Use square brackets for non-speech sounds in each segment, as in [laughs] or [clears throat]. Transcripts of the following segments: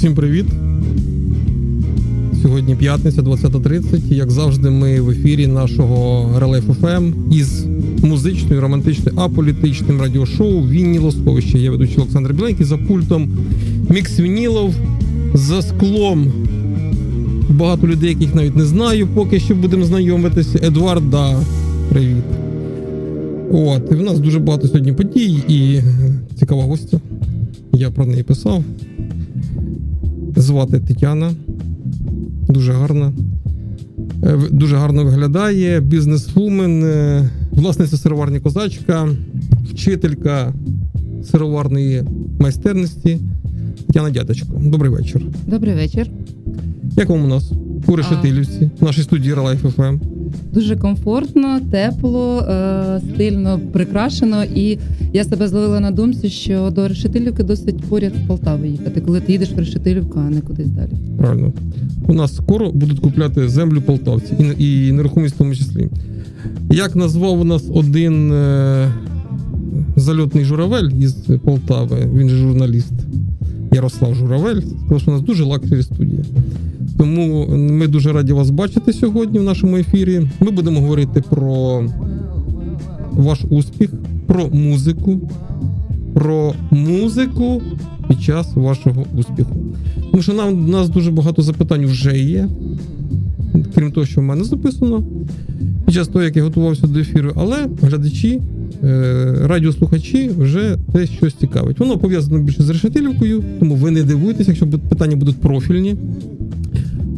Всім привіт! Сьогодні п'ятниця, 20.30. Як завжди, ми в ефірі нашого Релайф ФМ із музичною, романтичною, аполітичним радіошоу Вінілосховище. Я ведучий Олександр Біленький за пультом Макс Вінілов за склом. Багато людей, яких навіть не знаю, поки що будемо знайомитися. Едуард, да, привіт. От, і в нас дуже багато сьогодні подій і цікава гостя. Я про неї писав. Звати Тетяна. Дуже гарна. Е, Дуже гарно виглядає. Бізнесвумен, е, власниця сироварні козачка, вчителька сироварної майстерності. Тетяна Дядечко. Добрий вечір. Добрий вечір. Як вам у нас? У Решетилівці, в нашій студії Релайф ФМ. Дуже комфортно, тепло, е, стильно прикрашено. І я себе зловила на думці, що до Решетилівки досить поряд з Полтави їхати, коли ти їдеш в Решетилівку, а не кудись далі. Правильно. У нас скоро будуть купляти землю полтавці і, і нерухомість в тому числі. Як назвав у нас один е, зальотний журавель із Полтави, він же журналіст Ярослав Журавель, сказав, що у нас дуже luxury студія. Тому ми дуже раді вас бачити сьогодні в нашому ефірі. Ми будемо говорити про ваш успіх, про музику, про музику під час вашого успіху. Тому що нам у нас дуже багато запитань вже є, крім того, що в мене записано під час того, як я готувався до ефіру, але глядачі, е, радіослухачі вже те щось цікавить. Воно пов'язано більше з решетилівкою, тому ви не дивуйтеся, якщо питання будуть профільні.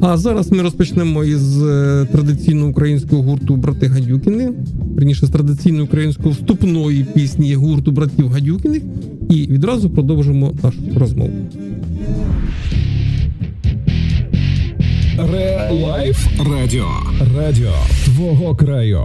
А зараз ми розпочнемо із е, традиційного українського гурту Брати Гадюкіни, верніше з традиційної української вступної пісні гурту братів Гадюкіних, і відразу продовжимо нашу розмову. Релайф Радіо. Радіо твого краю.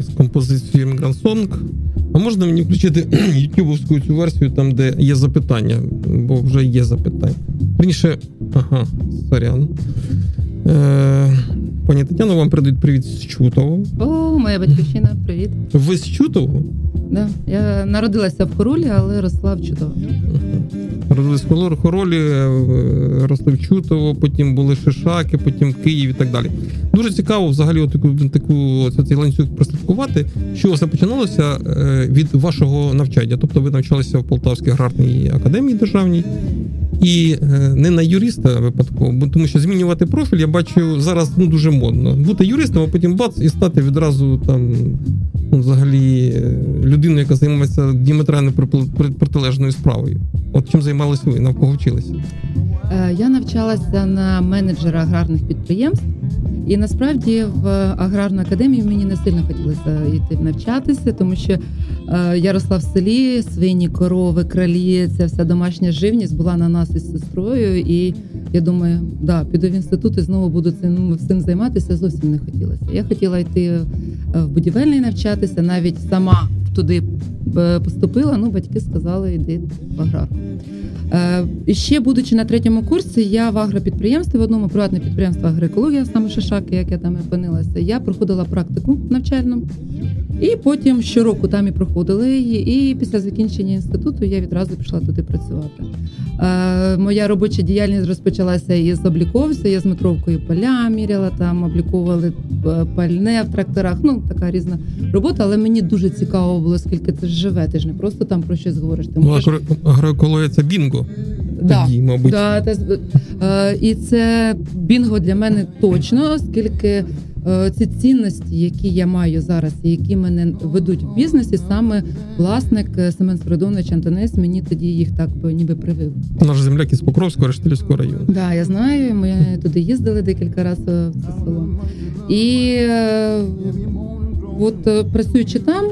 Із композицією Immigrant Song. А можна мені включити [clears throat] ютубовську цю версію, там, де є запитання, бо вже є запитання. Верніше, ага, сорян. Е, пані Тетяно, вам передають привіт з Чутового. О, моя батьківщина, привіт. Ви з Чутового? Да. Я народилася в Хоролі, але росла в Чудово. Родились Холор- Хоролі, е, росли в Чутово, потім були Шишаки, потім Київ і так далі. Дуже цікаво взагалі от таку, таку цей ланцюг прослідкувати, що все починалося е, від вашого навчання. Тобто ви навчалися в Полтавській аграрній академії державній. І е, не на юриста випадково, бо тому що змінювати профіль, я бачу зараз ну дуже модно. Бути юристом, а потім бац і стати відразу там ну, взагалі людиною, яка займається діаметрально протилежною справою. От чим займалися ви, навколо вчилися? Е, Я навчалася на менеджера аграрних підприємств, і насправді в аграрну академію мені не сильно хотілося йти навчатися, тому що е, я росла в селі, свині, корови, кралі, ця вся домашня живність була на нас із сестрою. І я думаю, да, піду в інститут і знову буду цим цим займатися. Зовсім не хотілося. Я хотіла йти е, в будівельний навчатися, навіть сама туди поступила. Ну, батьки сказали, йди в аграрку. Е, ще будучи на третьому курсі, я в агропідприємстві в одному приватне підприємство агроекологія, саме Шишаки, як я там і опинилася. Я проходила практику навчальну. І потім щороку там і проходила її. І після закінчення інституту я відразу пішла туди працювати. Е, моя робоча діяльність розпочалася із обліковця. Я з метровкою поля міряла там, обліковували е, пальне в тракторах. Ну така різна робота, але мені дуже цікаво було, скільки це живе. Ти ж не просто там про щось говориш. Ти Ну, можеш агроекологія це бінго. Да. Тоді, мабуть. Да, те, е, і це бінго для мене точно, оскільки е, ці цінності, які я маю зараз, і які мене ведуть в бізнесі, саме власник е, Семен Спиридонович Антонець мені тоді їх так би ніби привив. Наш земляк із Покровського Рештилівського району. Да, я знаю. Ми туди їздили декілька разів е, в це село. І е, от е, працюючи там,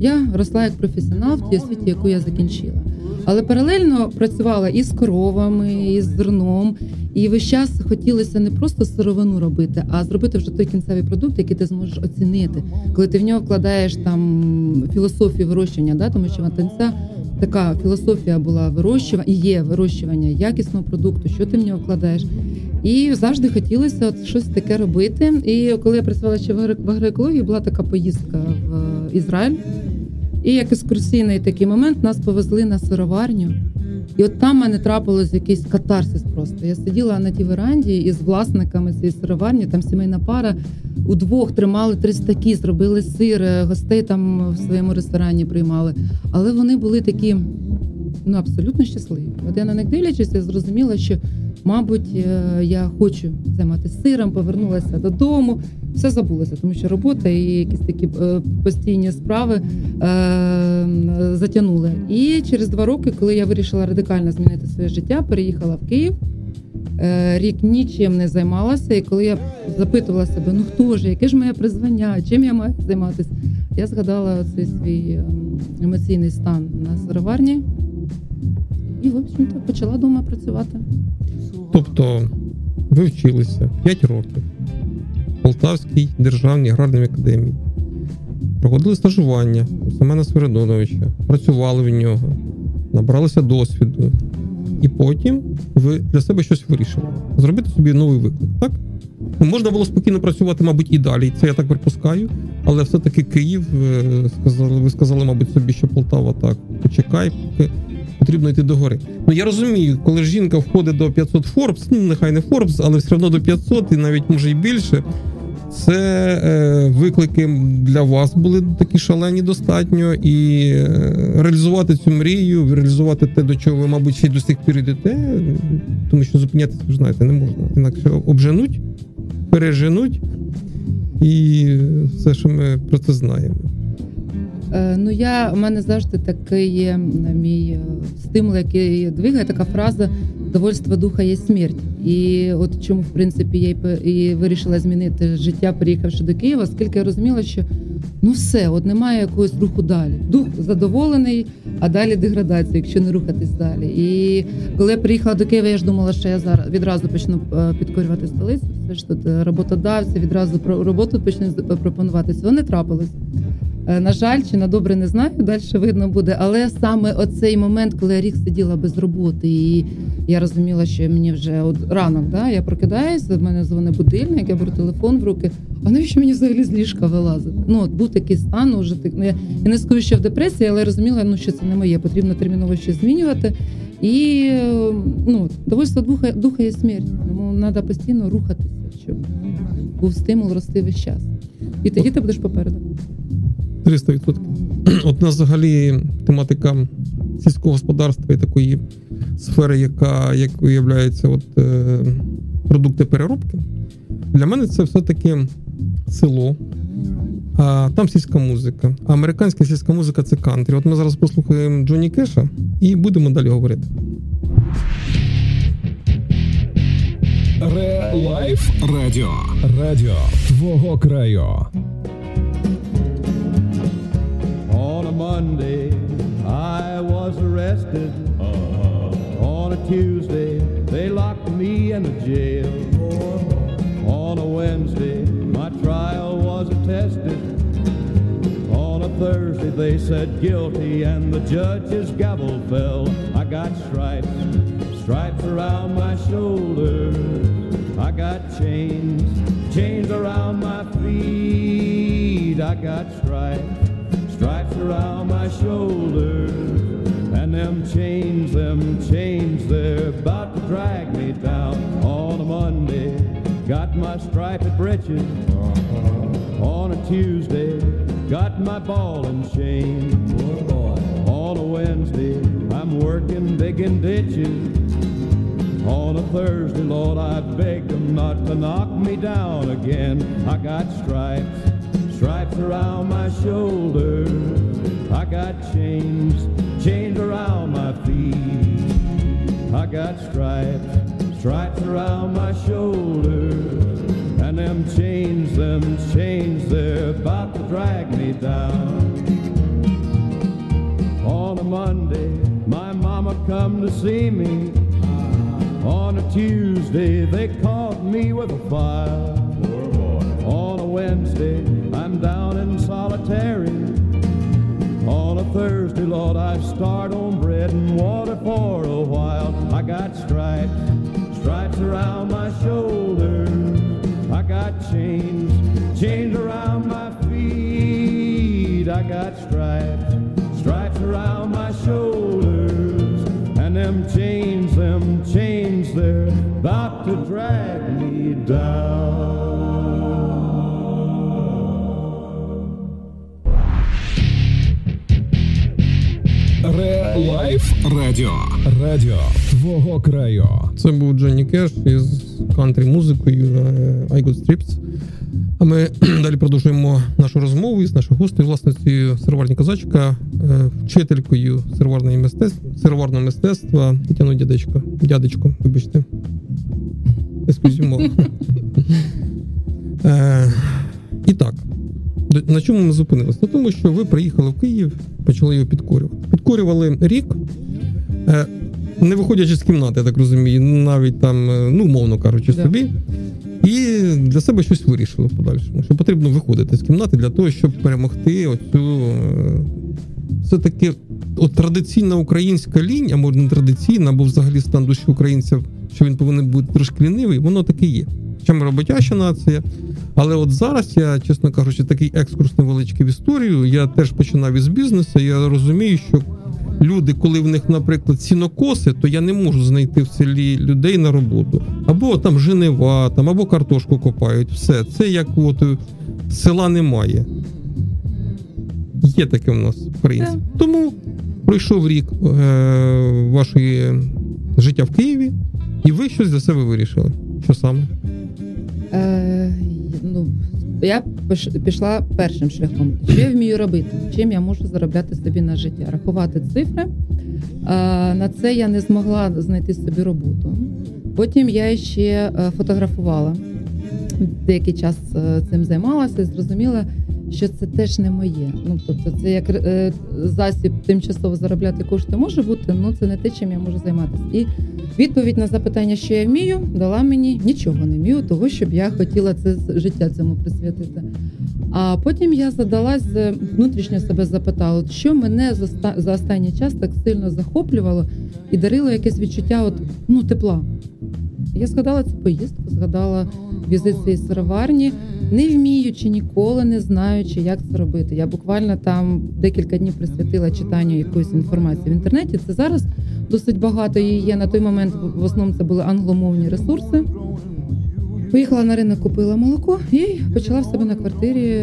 я росла як професіонал в тій освіті, яку я закінчила. Але паралельно працювала і з коровами, і з зерном. І весь час хотілося не просто сировину робити, а зробити вже той кінцевий продукт, який ти зможеш оцінити, коли ти в нього вкладаєш там філософію вирощування, да, тому що ватанця така філософія була вирощування і є вирощування якісного продукту, що ти в нього вкладаєш. І завжди хотілося от щось таке робити. І коли я працювала ще в агро- в агроекології, була така поїздка в Ізраїль. І як екскурсійний такий момент нас повезли на сироварню. І от там в мене трапилось якийсь катарсис просто. Я сиділа на тій веранді із власниками цієї сироварні, там сімейна пара. Удвох тримали три стаки, зробили сир, е, гостей там в своєму ресторані приймали. Але вони були такі ну, абсолютно щасливі. От я на них дивлячись, я зрозуміла, що, мабуть, е, я хочу займатися сиром, повернулася додому, все забулося, тому що робота і якісь такі е, постійні справи е, затягнули. І через два роки, коли я вирішила радикально змінити своє життя, переїхала в Київ. Е, Рік нічим не займалася, і коли я запитувала себе, ну хто ж, яке ж моє призвання, чим я маю займатися, я згадала цей свій ем, емоційний стан на сироварні і, в общем-то, почала вдома працювати. Тобто ви вчилися 5 років в Полтавській державній аграрній академії. Проходили стажування у Семена Свиридоновича, працювали в нього, набралися досвіду. І потім ви для себе щось вирішили. Зробити собі новий виклик, так? Ну, Можна було спокійно працювати, мабуть, і далі. Це я так припускаю. Але все-таки Київ е, сказали, ви сказали, мабуть, собі, що Полтава так. Почекай, поки потрібно йти до гори. Ну я розумію, коли жінка входить до 500 Forbes, ну нехай не Forbes, але все одно до 500 і навіть може і більше. Це е, виклики для вас були такі шалені достатньо, і е, реалізувати цю мрію, реалізувати те, до чого ви, мабуть, ще й до сих пір йдете, тому що зупинятися, знаєте, не можна. Інакше обженуть, переженуть, і все, що ми про це знаємо. Е, ну я у мене завжди такий є мій е, стимул, який двигає така фраза довольство духа є смерть. І от чому, в принципі, я і вирішила змінити життя, приїхавши до Києва, оскільки я розуміла, що ну все, от немає якогось руху далі. Дух задоволений, а далі деградація, якщо не рухатись далі. І коли я приїхала до Києва, я ж думала, що я зараз відразу почну е, підкорювати столицю. Все ж тут роботодавці відразу про роботу почнуть з- пропонувати. Цього не трапилось. Е, На жаль, чи на добре не знаю, далі видно буде. Але саме оцей момент, коли я рік сиділа без роботи, і я розуміла, що мені вже от ранок, да, я прокидаюся, в мене дзвонить будильник, я беру телефон в руки. А навіщо мені взагалі з ліжка вилазити? Ну от був такий стан, уже так ну, я, я не скажу, що в депресії, але я розуміла, ну що це не моє, потрібно терміново щось змінювати. І ну, довольство духа, духа є смерть. Тому треба постійно рухатися, щоб був стимул рости весь час. І тоді ти будеш попереду. 300%. От у нас взагалі тематика сільського господарства і такої сфери, яка як виявляється, от, е, продукти переробки. Для мене це все-таки село, а там сільська музика. А американська сільська музика це кантрі. От ми зараз послухаємо Джонні Кеша і будемо далі говорити. Ре Лайф Радіо. Радіо твого краю. Monday, I was arrested. On a Tuesday, they locked me in the jail. On a Wednesday, my trial was attested. On a Thursday, they said guilty, and the judge's gavel fell. I got stripes, stripes around my shoulders. I got chains, chains around my feet. I got stripes around my shoulders. And them chains, them chains, they're about to drag me down on a Monday. Got my striped breeches uh-huh. on a Tuesday. Got my ball and chain on a Wednesday. I'm working digging ditches. On a Thursday, Lord, I beg them not to knock me down again. I got stripes, stripes around my shoulders. I got chains, chains around my feet. I got stripes, stripes around my shoulders. And them chains, them chains, they're about to drag me down. On a Monday, my mama come to see me. On a Tuesday, they caught me with a file. On a Wednesday, I'm down in solitary. On a Thursday, Lord, I start on bread and water for a while. I got stripes, stripes around my shoulders. I got chains, chains around my feet. I got stripes, Радіо. Радіо твого краю. Це був Джонні Кеш із кантрі музикою е, I Got Strips. А ми [clears throat] далі продовжуємо нашу розмову із нашою гостею, власницею сироварні козачка, е, вчителькою сироварної мистецтва, сироварного мистецтва Тетяною Дядечко. Дядечко, вибачте. Ескузімо. [laughs] Е, І так, на чому ми зупинилися? На тому, що ви приїхали в Київ, почали його підкорювати. Підкорювали рік. Е, не виходячи з кімнати, я так розумію, навіть там, е, ну, умовно кажучи, Да. собі. І для себе щось вирішили в подальшому, що потрібно виходити з кімнати для того, щоб перемогти оцю е, все-таки от традиційна українська лінія, а може не традиційна, або взагалі стан душі українця, що він повинен бути трошки лінивий, воно таки є. Ми роботяща нація. Але от зараз я, чесно кажучи, такий екскурс невеличкий в історію. Я теж починав із бізнесу. Я розумію, що люди, коли в них, наприклад, сінокоси, то я не можу знайти в селі людей на роботу. Або там женева, там, або картошку копають. Все. Це як от е, села немає. Є таке в нас, в принципі. Тому пройшов рік е, вашої життя в Києві, і ви щось для себе вирішили. Що саме? Е, ну, я пішла першим шляхом. Що я вмію робити? Чим я можу заробляти собі на життя? Рахувати цифри. Е, на це я не змогла знайти собі роботу. Потім я ще е, фотографувала. Деякий час цим займалася і зрозуміла, що це теж не моє. Ну тобто, це як е, засіб тимчасово заробляти кошти може бути, ну це не те, чим я можу займатися. І відповідь на запитання, що я вмію, дала мені нічого не вмію, того щоб я хотіла це життя цьому присвятити. А потім я задалась е, внутрішньо себе запитала, що мене за останній час так сильно захоплювало і дарило якесь відчуття от, ну, тепла. Я згадала цю поїздку, згадала візит цієї сироварні, не вміючи ніколи, не знаючи, як це робити. Я буквально там декілька днів присвятила читанню якоїсь інформації в інтернеті. Це зараз досить багато її є. На той момент в основному це були англомовні ресурси. Поїхала на ринок, купила молоко і почала в себе на квартирі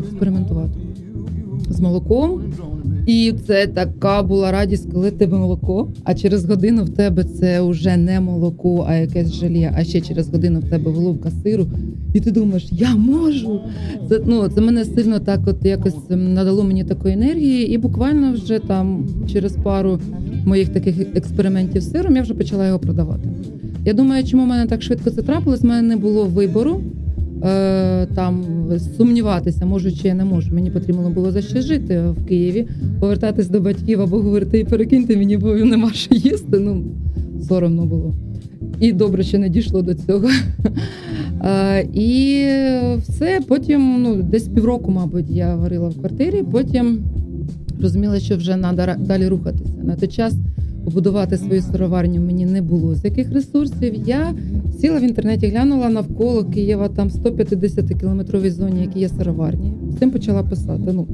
експериментувати з молоком. І це така була радість, коли тебе молоко. А через годину в тебе це вже не молоко, а якесь желе. А ще через годину в тебе головка сиру. І ти думаєш, я можу. Це ну це мене сильно так, от якось ем, надало мені такої енергії, і буквально вже там через пару моїх таких експериментів з сиром я вже почала його продавати. Я думаю, чому в мене так швидко це трапилось? У мене не було вибору. Е, там сумніватися, можу чи я не можу. Мені потрібно було за що жити в Києві, повертатись до батьків або говорити, і перекиньте мені, бо нема що їсти. Ну соромно було. І добре, що не дійшло до цього. [laughs] Е, і все. Потім, ну, десь півроку, мабуть, я варила в квартирі. Потім розуміла, що вже треба далі рухатися. На той час побудувати свою сироварню мені не було з яких ресурсів. Я сіла в інтернеті, глянула навколо Києва, там 150 кілометровій зоні, які є сироварні. Цим почала писати. Ну,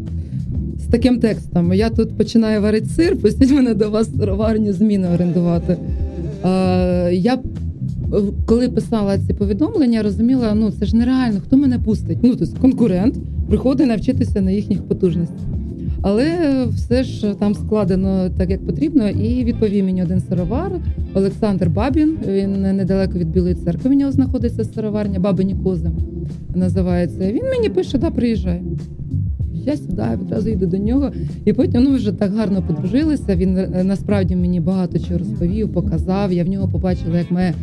з таким текстом. Я тут починаю варити сир, пустіть мене до вас сироварню зміни орендувати. Е, я коли писала ці повідомлення, розуміла, ну це ж нереально, хто мене пустить? Ну, тобто конкурент приходить навчитися на їхніх потужностях. Але все ж там складено так, як потрібно, і відповів мені один сировар Олександр Бабін. Він недалеко від Білої церкви. В нього знаходиться сироварня Бабині Кози. Називається. Він мені пише, да, приїжджай. Я сідаю, відразу йду до нього, і потім ну, вже так гарно подружилися. Він е, насправді мені багато чого розповів, показав. Я в нього побачила, як має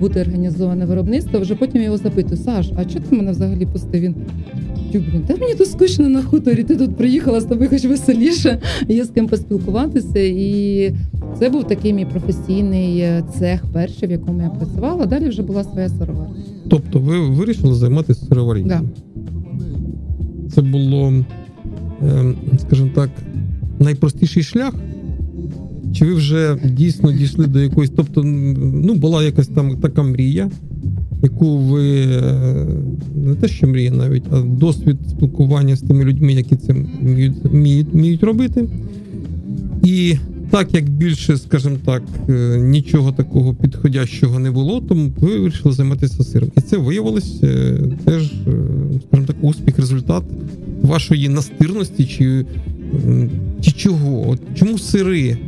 бути організоване виробництво. Вже потім я його запитую: Саш, а чого ти мене взагалі пустив? Він «Тю, блін, та мені тут скучно на хуторі. Ти тут приїхала з тобою хоч веселіше. Є з ким поспілкуватися. І це був такий мій професійний е, цех, перший, в якому я працювала. Далі вже була своя сироварня. Тобто ви вирішили займатися сироварінням? Да. Це було, ем, скажімо так, найпростіший шлях? Чи ви вже дійсно дійшли до якоїсь, тобто, ну, була якась там така мрія, яку ви е, не те, що мрія навіть, а досвід спілкування з тими людьми, які це вміють, вміють, вміють робити. І так як більше, скажімо так, е, нічого такого підходящого не було, тому ви вирішили займатися сиром. І це виявилось е, теж, е, скажімо так, успіх, результат вашої настирності чи, чи чого? От чому сири?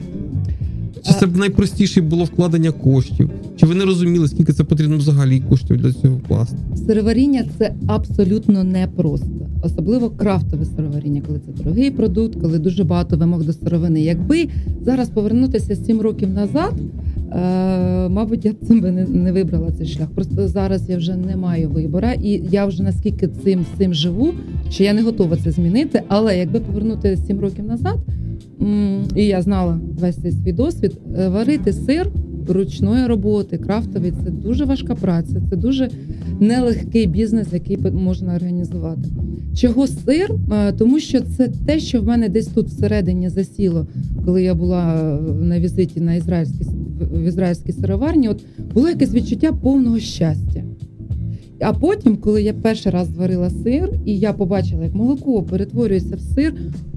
Чи це б найпростіше було вкладення коштів? Чи ви не розуміли, скільки це потрібно взагалі коштів для цього вкласти? Сироваріння це абсолютно непросто, особливо крафтове сироваріння, коли це дорогий продукт, коли дуже багато вимог до сировини. Якби зараз повернутися 7 років назад, е, мабуть, я цим би не, не вибрала цей шлях. Просто зараз я вже не маю вибора, і я вже наскільки цим цим живу, що я не готова це змінити. Але якби повернути 7 років назад, і я знала весь цей свій досвід, е, варити сир ручної роботи, крафтовий це дуже важка праця, це дуже нелегкий бізнес, який можна організувати. Чого сир? Е, Тому що це те, що в мене десь тут всередині засіло, коли я була е, на візиті на ізраїльській в ізраїльській сироварні. От було якесь відчуття повного щастя. А потім, коли я перший раз зварила сир, і я побачила, як молоко перетворюється в сир.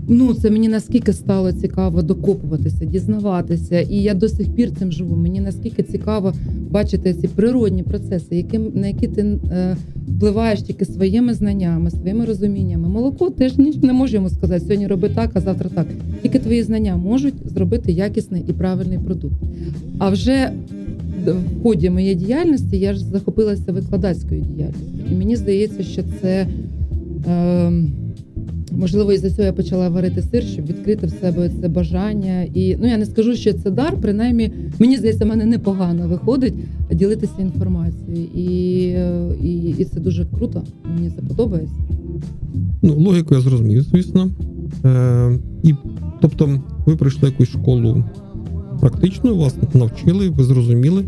Ну, це мені наскільки стало цікаво докопуватися, дізнаватися, і я до сих пір цим живу. Мені наскільки цікаво бачити ці природні процеси, яким на які ти е, впливаєш тільки своїми знаннями, своїми розуміннями. Молоко теж ніч не може йому сказати сьогодні роби так, а завтра так. Тільки твої знання можуть зробити якісний і правильний продукт. А вже в ході моєї діяльності я ж захопилася викладацькою діяльністю, і мені здається, що це. Е, Можливо, із за цього я почала варити сир, щоб відкрити в себе це бажання. І ну я не скажу, що це дар. Принаймні, мені здається, в мене непогано виходить ділитися інформацією, і, е, і, і це дуже круто. Мені це подобається. Ну, логіку я зрозумів, звісно. Е, і, тобто, ви пройшли якусь школу практичну, вас навчили, ви зрозуміли,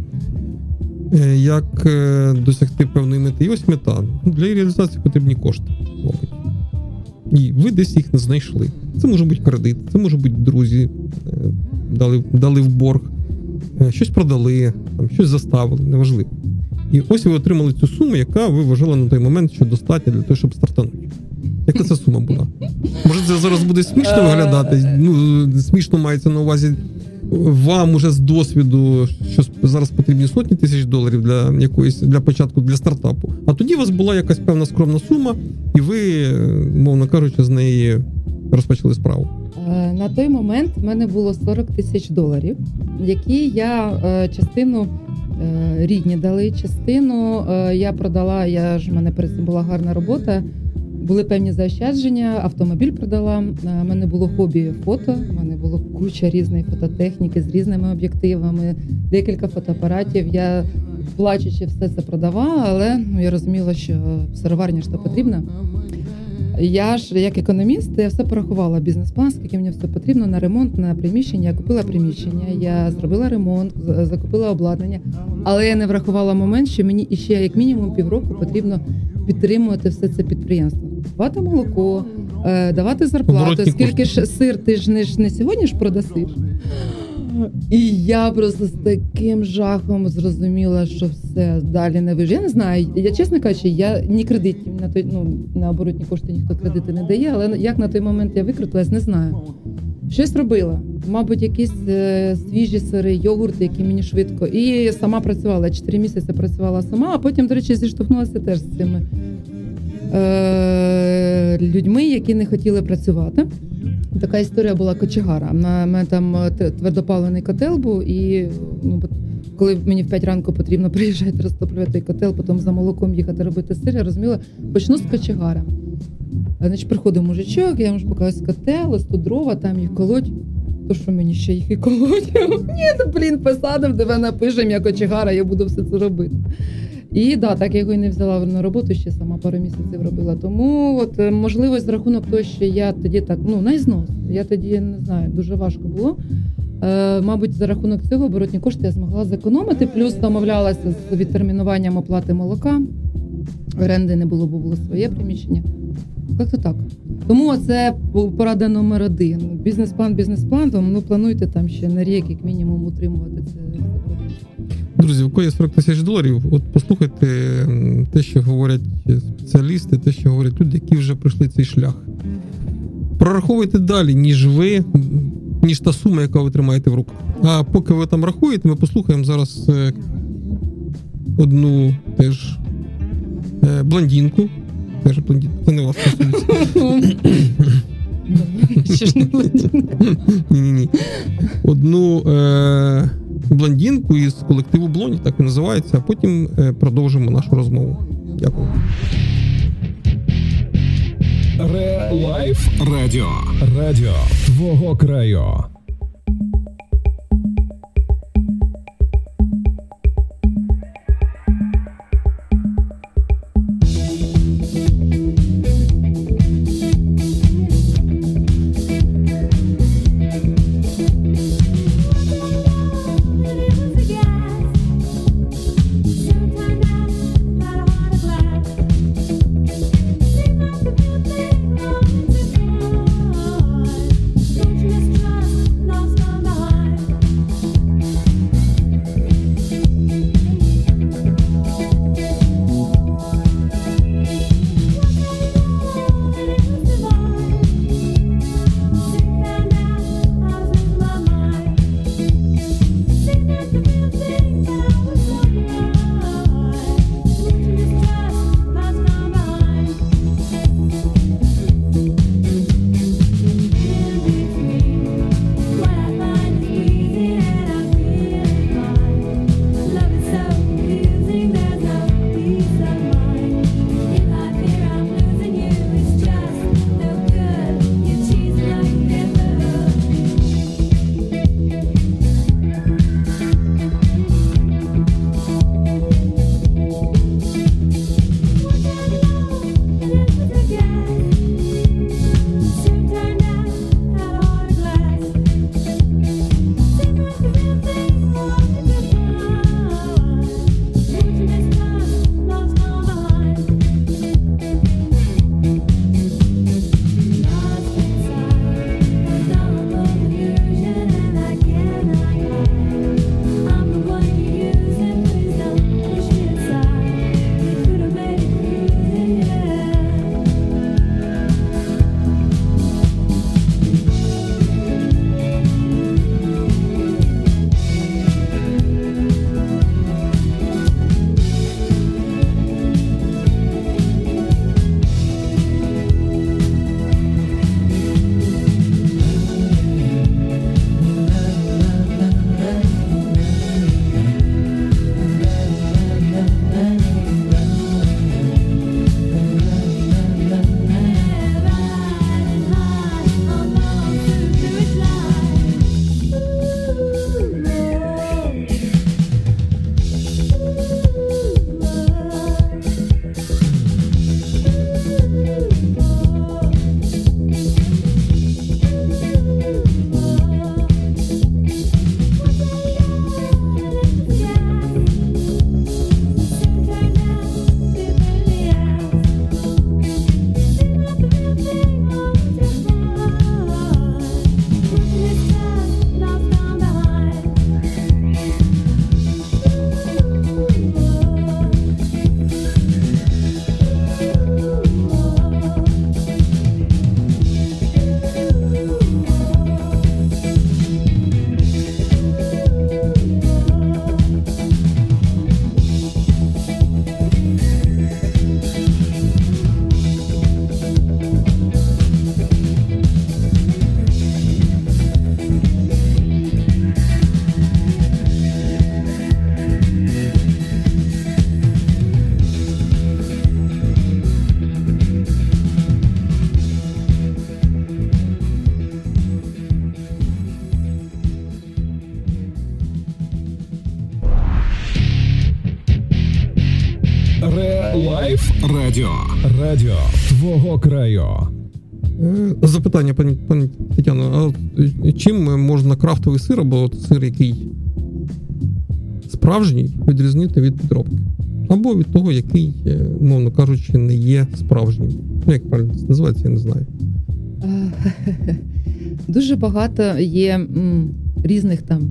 е, як е, досягти певної мети. І ось мета. Для її реалізації потрібні кошти, мабуть. І ви десь їх не знайшли. Це може бути кредит, це може бути друзі, е, дали, дали в борг, щось продали, там, щось заставили, неважливо. І ось ви отримали цю суму, яка ви вважали на той момент, що достатня для того, щоб стартанути. Яка це сума була? Може, це зараз буде смішно виглядати? Ну, смішно мається на увазі вам уже з досвіду, що зараз потрібні сотні тисяч доларів для якоїсь для початку для стартапу. А тоді у вас була якась певна скромна сума, і ви, мовно кажучи, з неї розпочали справу. Е, На той момент в мене було 40 тисяч доларів, які я е, частину е, рідні дали, частину е, я продала. Я ж в мене перед була гарна робота. Були певні заощадження, автомобіль продала. У мене було хобі фото. У мене було куча різної фототехніки з різними об'єктивами, декілька фотоапаратів. Я плачучи все це продавала, але ну я розуміла, що сироварня ж то потрібна. Я ж як економіст, я все порахувала бізнес-план, скільки мені все потрібно на ремонт, на приміщення. Я купила приміщення, я зробила ремонт, за- закупила обладнання, але я не врахувала момент, що мені іще як мінімум півроку потрібно підтримувати все це підприємство. Давати молоко, е, давати зарплату. Скільки ж сир, ти ж не ж не сьогодні ж продасиш. І я просто з таким жахом зрозуміла, що все далі не вижу. Я не знаю. Я чесно кажучи, я ні кредитів на той, ну на оборотні кошти ніхто кредити не дає, але як на той момент я викрутилась, не знаю. Щось робила. Мабуть, якісь е, свіжі сири, йогурти, які мені швидко. І сама працювала. Чотири місяці працювала сама, а потім, до речі, зіштовхнулася теж з цими е, людьми, які не хотіли працювати. Така історія була кочегара. У мене там е, т- твердопаливний котел був, і ну, коли мені в 5 ранку потрібно приїжджати розтоплювати котел, потім за молоком їхати робити сир, я розуміла, почну з кочегара. Значить, приходить мужичок, я йому показую котел, ось тут дрова, там їх колоть. То що мені ще їх і колоть? [laughs] Ні, ну блін, посадив, тебе напишем, я кочегара, я буду все це робити. І да, так я його і не взяла на роботу, ще сама пару місяців робила. Тому от е, можливо, з рахунок того, що я тоді так, ну на ізнос. Я тоді не знаю, дуже важко було. Е, мабуть, за рахунок цього оборотні кошти я змогла зекономити, плюс домовлялася з відтермінуванням оплати молока. Оренди не було, бо було своє приміщення. Як-то так. Тому це порада номер один. Бізнес-план, бізнес-план, тому ну, плануйте там ще на рік, як мінімум, утримувати це. Друзі, в кого є 40 тисяч доларів, от послухайте те, що говорять спеціалісти, те, що говорять люди, які вже пройшли цей шлях. Прораховуйте далі, ніж ви, ніж та сума, яка ви тримаєте в руках. А поки ви там рахуєте, ми послухаємо зараз е, одну теж е, блондинку. Теж блондинку, це не вас стосується. Ще ж не блондинка. Ні-ні-ні. Одну е, блондинку із колективу Блоні, так і називається, а потім е, продовжимо нашу розмову. Дякую. Ре Лайф Радіо. Радіо твого краю. Запитання, пані, пані Тетяно, а е, чим можна крафтовий сир або сир, який справжній, відрізнити від підробки? Або від того, який, е, мовно кажучи, не є справжнім. Ну, як правильно це називається, я не знаю. Е, [laughs] Дуже багато є різних там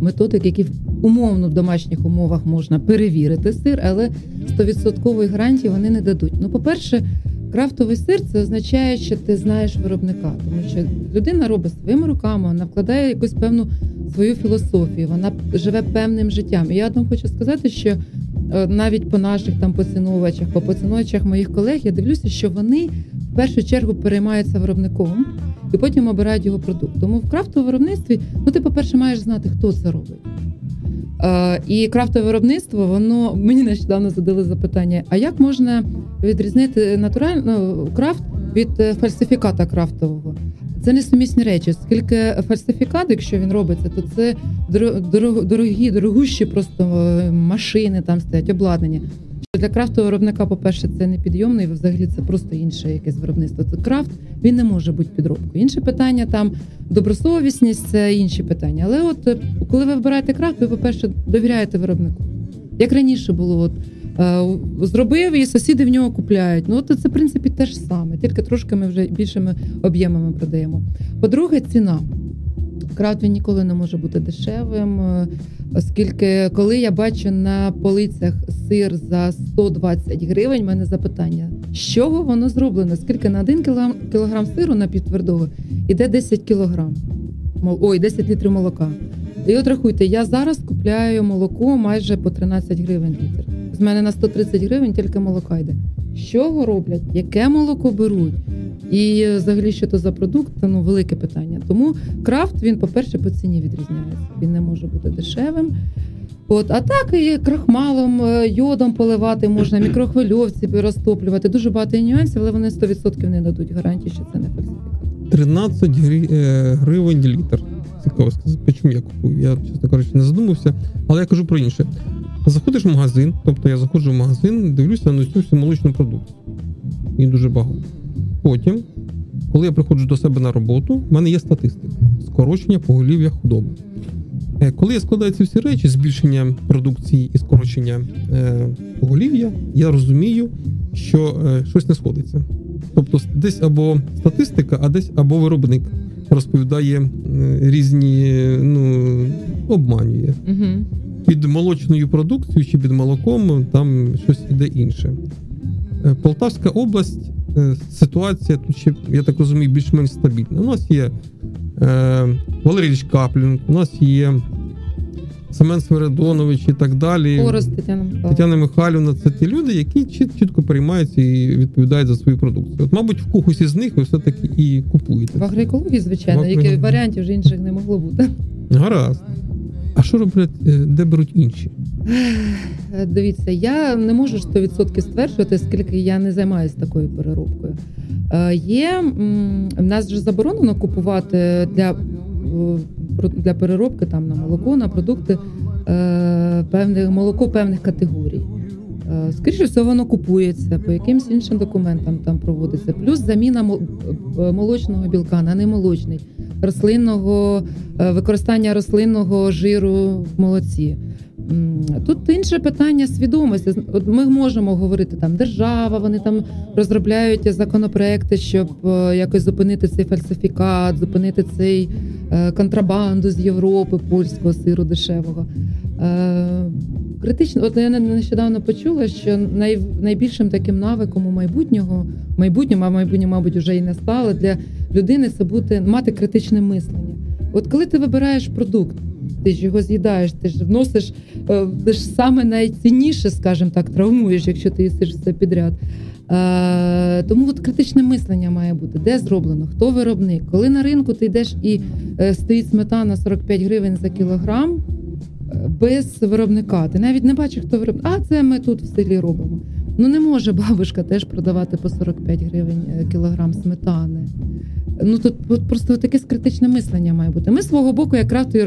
методик, які умовно в домашніх умовах можна перевірити сир, але 100% гарантії вони не дадуть. Ну, по-перше, крафтовий сир це означає, що ти знаєш виробника, тому що людина робить своїми руками, вона вкладає якусь певну свою філософію, вона живе певним життям. І я вам хочу сказати, що е, навіть по наших там поціновувачах, по поціновувачах моїх колег, я дивлюся, що вони в першу чергу переймаються виробником і потім обирають його продукт. Тому в крафтовому виробництві, ну ти, по-перше, маєш знати, хто це робить. Е, і крафтове виробництво, воно мені нещодавно задали запитання: а як можна відрізнити натуральну ну, крафт від е, фальсифіката крафтового? Це несумісні речі, Скільки фальсифікат, якщо він робиться, то це дорог- дорогі, дорогущі просто е, машини там стоять, обладнання. Для крафтового виробника, по-перше, це не підйомний, взагалі це просто інше якесь виробництво. Це крафт він не може бути підробкою. Інше питання там добросовісність, це інші питання. Але от е, коли ви вибираєте крафт, ви, по-перше, довіряєте виробнику. Як раніше було, от е, зробив і сусіди в нього купляють. Ну, от це в принципі те ж саме, тільки трошки ми вже більшими об'ємами продаємо. По-друге, ціна. Крафт він ніколи не може бути дешевим, е, оскільки коли я бачу на полицях сир за 120 гривень, в мене запитання, з чого воно зроблено? Скільки на 1 кілограм, сиру напівтвердого іде 10 кілограм. Ой, 10 літрів молока. І от рахуйте, я зараз купляю молоко майже по 13 гривень літр. З мене на 130 гривень тільки молока йде. З чого роблять? Яке молоко беруть? І е, взагалі, що то за продукт, ну велике питання. Тому крафт він, по-перше, по ціні відрізняється. Він не може бути дешевим. От, а так і крахмалом, е, йодом поливати можна, [clears throat] мікрохвильовці розтоплювати. Дуже багато нюансів, але вони 100% не дадуть гарантії, що це не фальсифікат. 13 грі- е, гривень літр. Цікаво сказати, чому я купую. Я, чесно кажучи, не задумався, але я кажу про інше. Заходиш в магазин, тобто я заходжу в магазин, дивлюся на цю всю молочну продукцію. І дуже багато. Потім, коли я приходжу до себе на роботу, в мене є статистика скорочення поголів'я худоби. Е, Коли я складаю ці всі речі, збільшення продукції і скорочення е, поголів'я, я розумію, що е, щось не сходиться. Тобто десь або статистика, а десь або виробник розповідає різні, ну, обманює. Угу. Під молочною продукцією чи під молоком там щось іде інше. Е, Полтавська область, е, ситуація тут ще, я так розумію, більш-менш стабільна. У нас є е, Валерій Каплін, у нас є Семен Свиридонович і так далі. Хорост Тетяна Михайловна. Тетяна Михайлівна це ті люди, які чіт- чітко переймаються і відповідають за свою продукцію. От, мабуть, в когось із них ви все-таки і купуєте. В агроекології, звичайно, В які варіантів вже інших не могло бути. Гаразд. А що роблять, е, де беруть інші? Е, Дивіться, я не можу 100% стверджувати, оскільки я не займаюся такою переробкою. Е, Є в нас вже заборонено купувати для, для переробки там на молоко, на продукти певне молоко певних категорій. Е, Скоріше всього, воно купується по якимсь іншим документам там проводиться. Плюс заміна е, молочного білка на немолочний, рослинного е, використання рослинного жиру в молоці. Тут інше питання свідомості. От ми можемо говорити там держава, вони там розробляють законопроекти, щоб якось зупинити цей фальсифікат, зупинити цей контрабанду з Європи, польського сиру дешевого. Критично, от я не- нещодавно почула, що най, найбільшим таким навиком у майбутнього, майбутньому, а майбутнє, мабуть, вже і не стало для людини це бути мати критичне мислення. От коли ти вибираєш продукт, ти ж його з'їдаєш, ти ж вносиш, е, ти ж саме найцінніше, скажімо так, травмуєш, якщо ти їсиш все підряд. Е, тому от критичне мислення має бути, де зроблено, хто виробник. Коли на ринку ти йдеш і е, стоїть сметана 45 гривень за кілограм без виробника, ти навіть не бачиш, хто виробник. А це ми тут в селі робимо. Ну не може бабушка теж продавати по 45 гривень е, кілограм сметани. Ну тут просто таке критичне мислення має бути. Ми з свого боку, як крафтові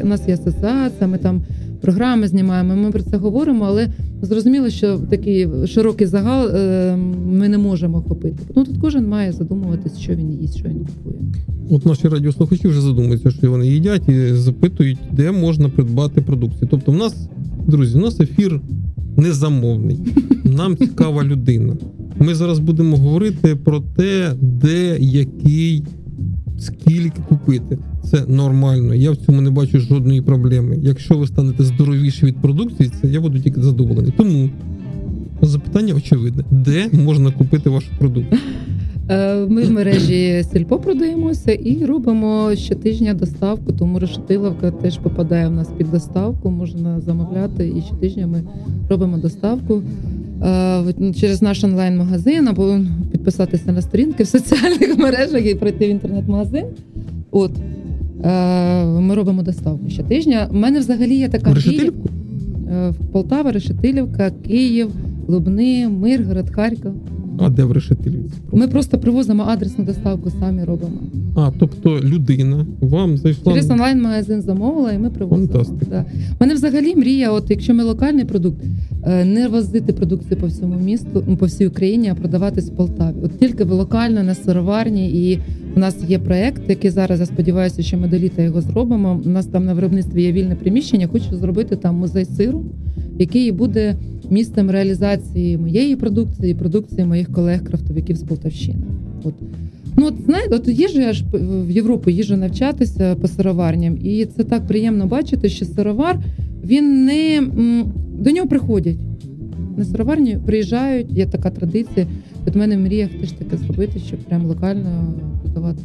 в нас є асоціація, ми там програми знімаємо. Ми про це говоримо, але зрозуміло, що такий широкий загал е, ми не можемо охопити. Ну тут кожен має задумуватись, що він їсть, що він купує. От наші радіослухачі вже задумуються, що вони їдять, і запитують, де можна придбати продукцію. Тобто, в нас, друзі, у нас ефір незамовний. Нам цікава людина. Ми зараз будемо говорити про те, де який, скільки купити. Це нормально. Я в цьому не бачу жодної проблеми. Якщо ви станете здоровіші від продукції, це я буду тільки задоволений. Тому запитання очевидне: де можна купити вашу продукцію? Е, Ми в мережі Сільпо продаємося і робимо щотижня доставку, тому решетиловка теж попадає в нас під доставку. Можна замовляти і щотижня ми робимо доставку е, через наш онлайн-магазин або підписатися на сторінки в соціальних мережах і прийти в інтернет-магазин. От е, ми робимо доставку щотижня. У мене взагалі є така В мрія. решетилівку? Е, Полтава, Решетилівка, Київ, Лубни, Миргород, Харків. А де в решетилівці? Ми просто привозимо адресну доставку, самі робимо. А, тобто людина вам зайшла. Через онлайн-магазин замовила, і ми привозимо. Фантастика. Да. У мене взагалі мрія, от якщо ми локальний продукт, е, не возити продукцію по всьому місту, ну, по всій Україні, а продавати з Полтаві. От тільки в локально на сироварні, і у нас є проект, який зараз я сподіваюся, що ми до літа його зробимо. У нас там на виробництві є вільне приміщення. Хочу зробити там музей сиру, який буде місцем реалізації моєї продукції, і продукції моїх колег-крафтовиків з Полтавщини. От. Ну, от знаєте, от я ж в Європу їжу навчатися по сироварням, і це так приємно бачити, що сировар він не до нього приходять. На сироварні приїжджають, є така традиція. От в мене в мріях теж таке зробити, щоб прям локально продавати.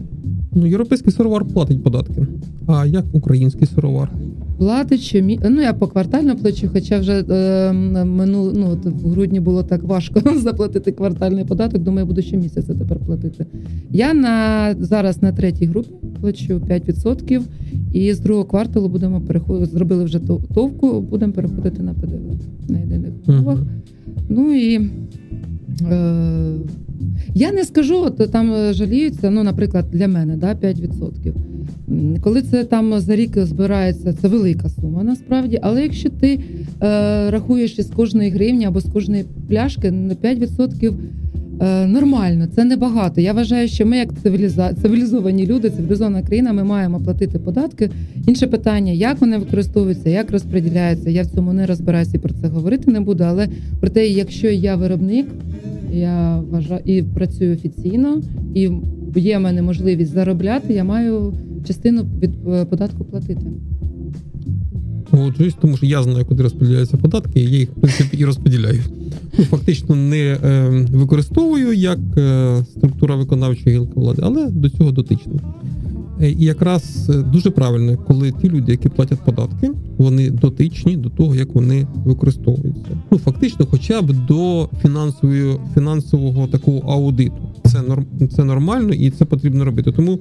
Ну, європейський сировар платить податки. А як український сировар? Платить щомі... ну я поквартально плачу, хоча вже е, минул, ну, от в грудні було так важко [laughs] заплатити квартальний податок. Думаю, буду щомісяця тепер платити. Я на зараз на третій групі плачу 5%, і з другого кварталу будемо переходити. Зробили вже товку, будемо переходити на ПДВ на єдиних умовах. Ну і е, я не скажу, от там е, жаліються, ну, наприклад, для мене да, 5%. Коли це там за рік збирається, це велика сума насправді. Але якщо ти е, рахуєш із кожної гривні або з кожної пляшки, на 5% е, нормально, це небагато. Я вважаю, що ми, як цивіліза... цивілізовані люди, цивілізована країна, ми маємо платити податки. Інше питання, як вони використовуються, як розподіляються. Я в цьому не розбираюся і про це говорити не буду. Але про те, якщо я виробник, я вважаю і працюю офіційно, і є в мене можливість заробляти, я маю частину від е, податку платити. Погоджуюсь, тому що я знаю, куди розподіляються податки, і я їх в принципі і розподіляю. Ну, фактично не е, використовую як е, структура виконавчої гілки влади, але до цього дотичний. Е, І якраз е, дуже правильно, коли ті люди, які платять податки, вони дотичні до того, як вони використовуються. Ну фактично, хоча б до фінансової фінансового такого аудиту. Це норм, це нормально і це потрібно робити. Тому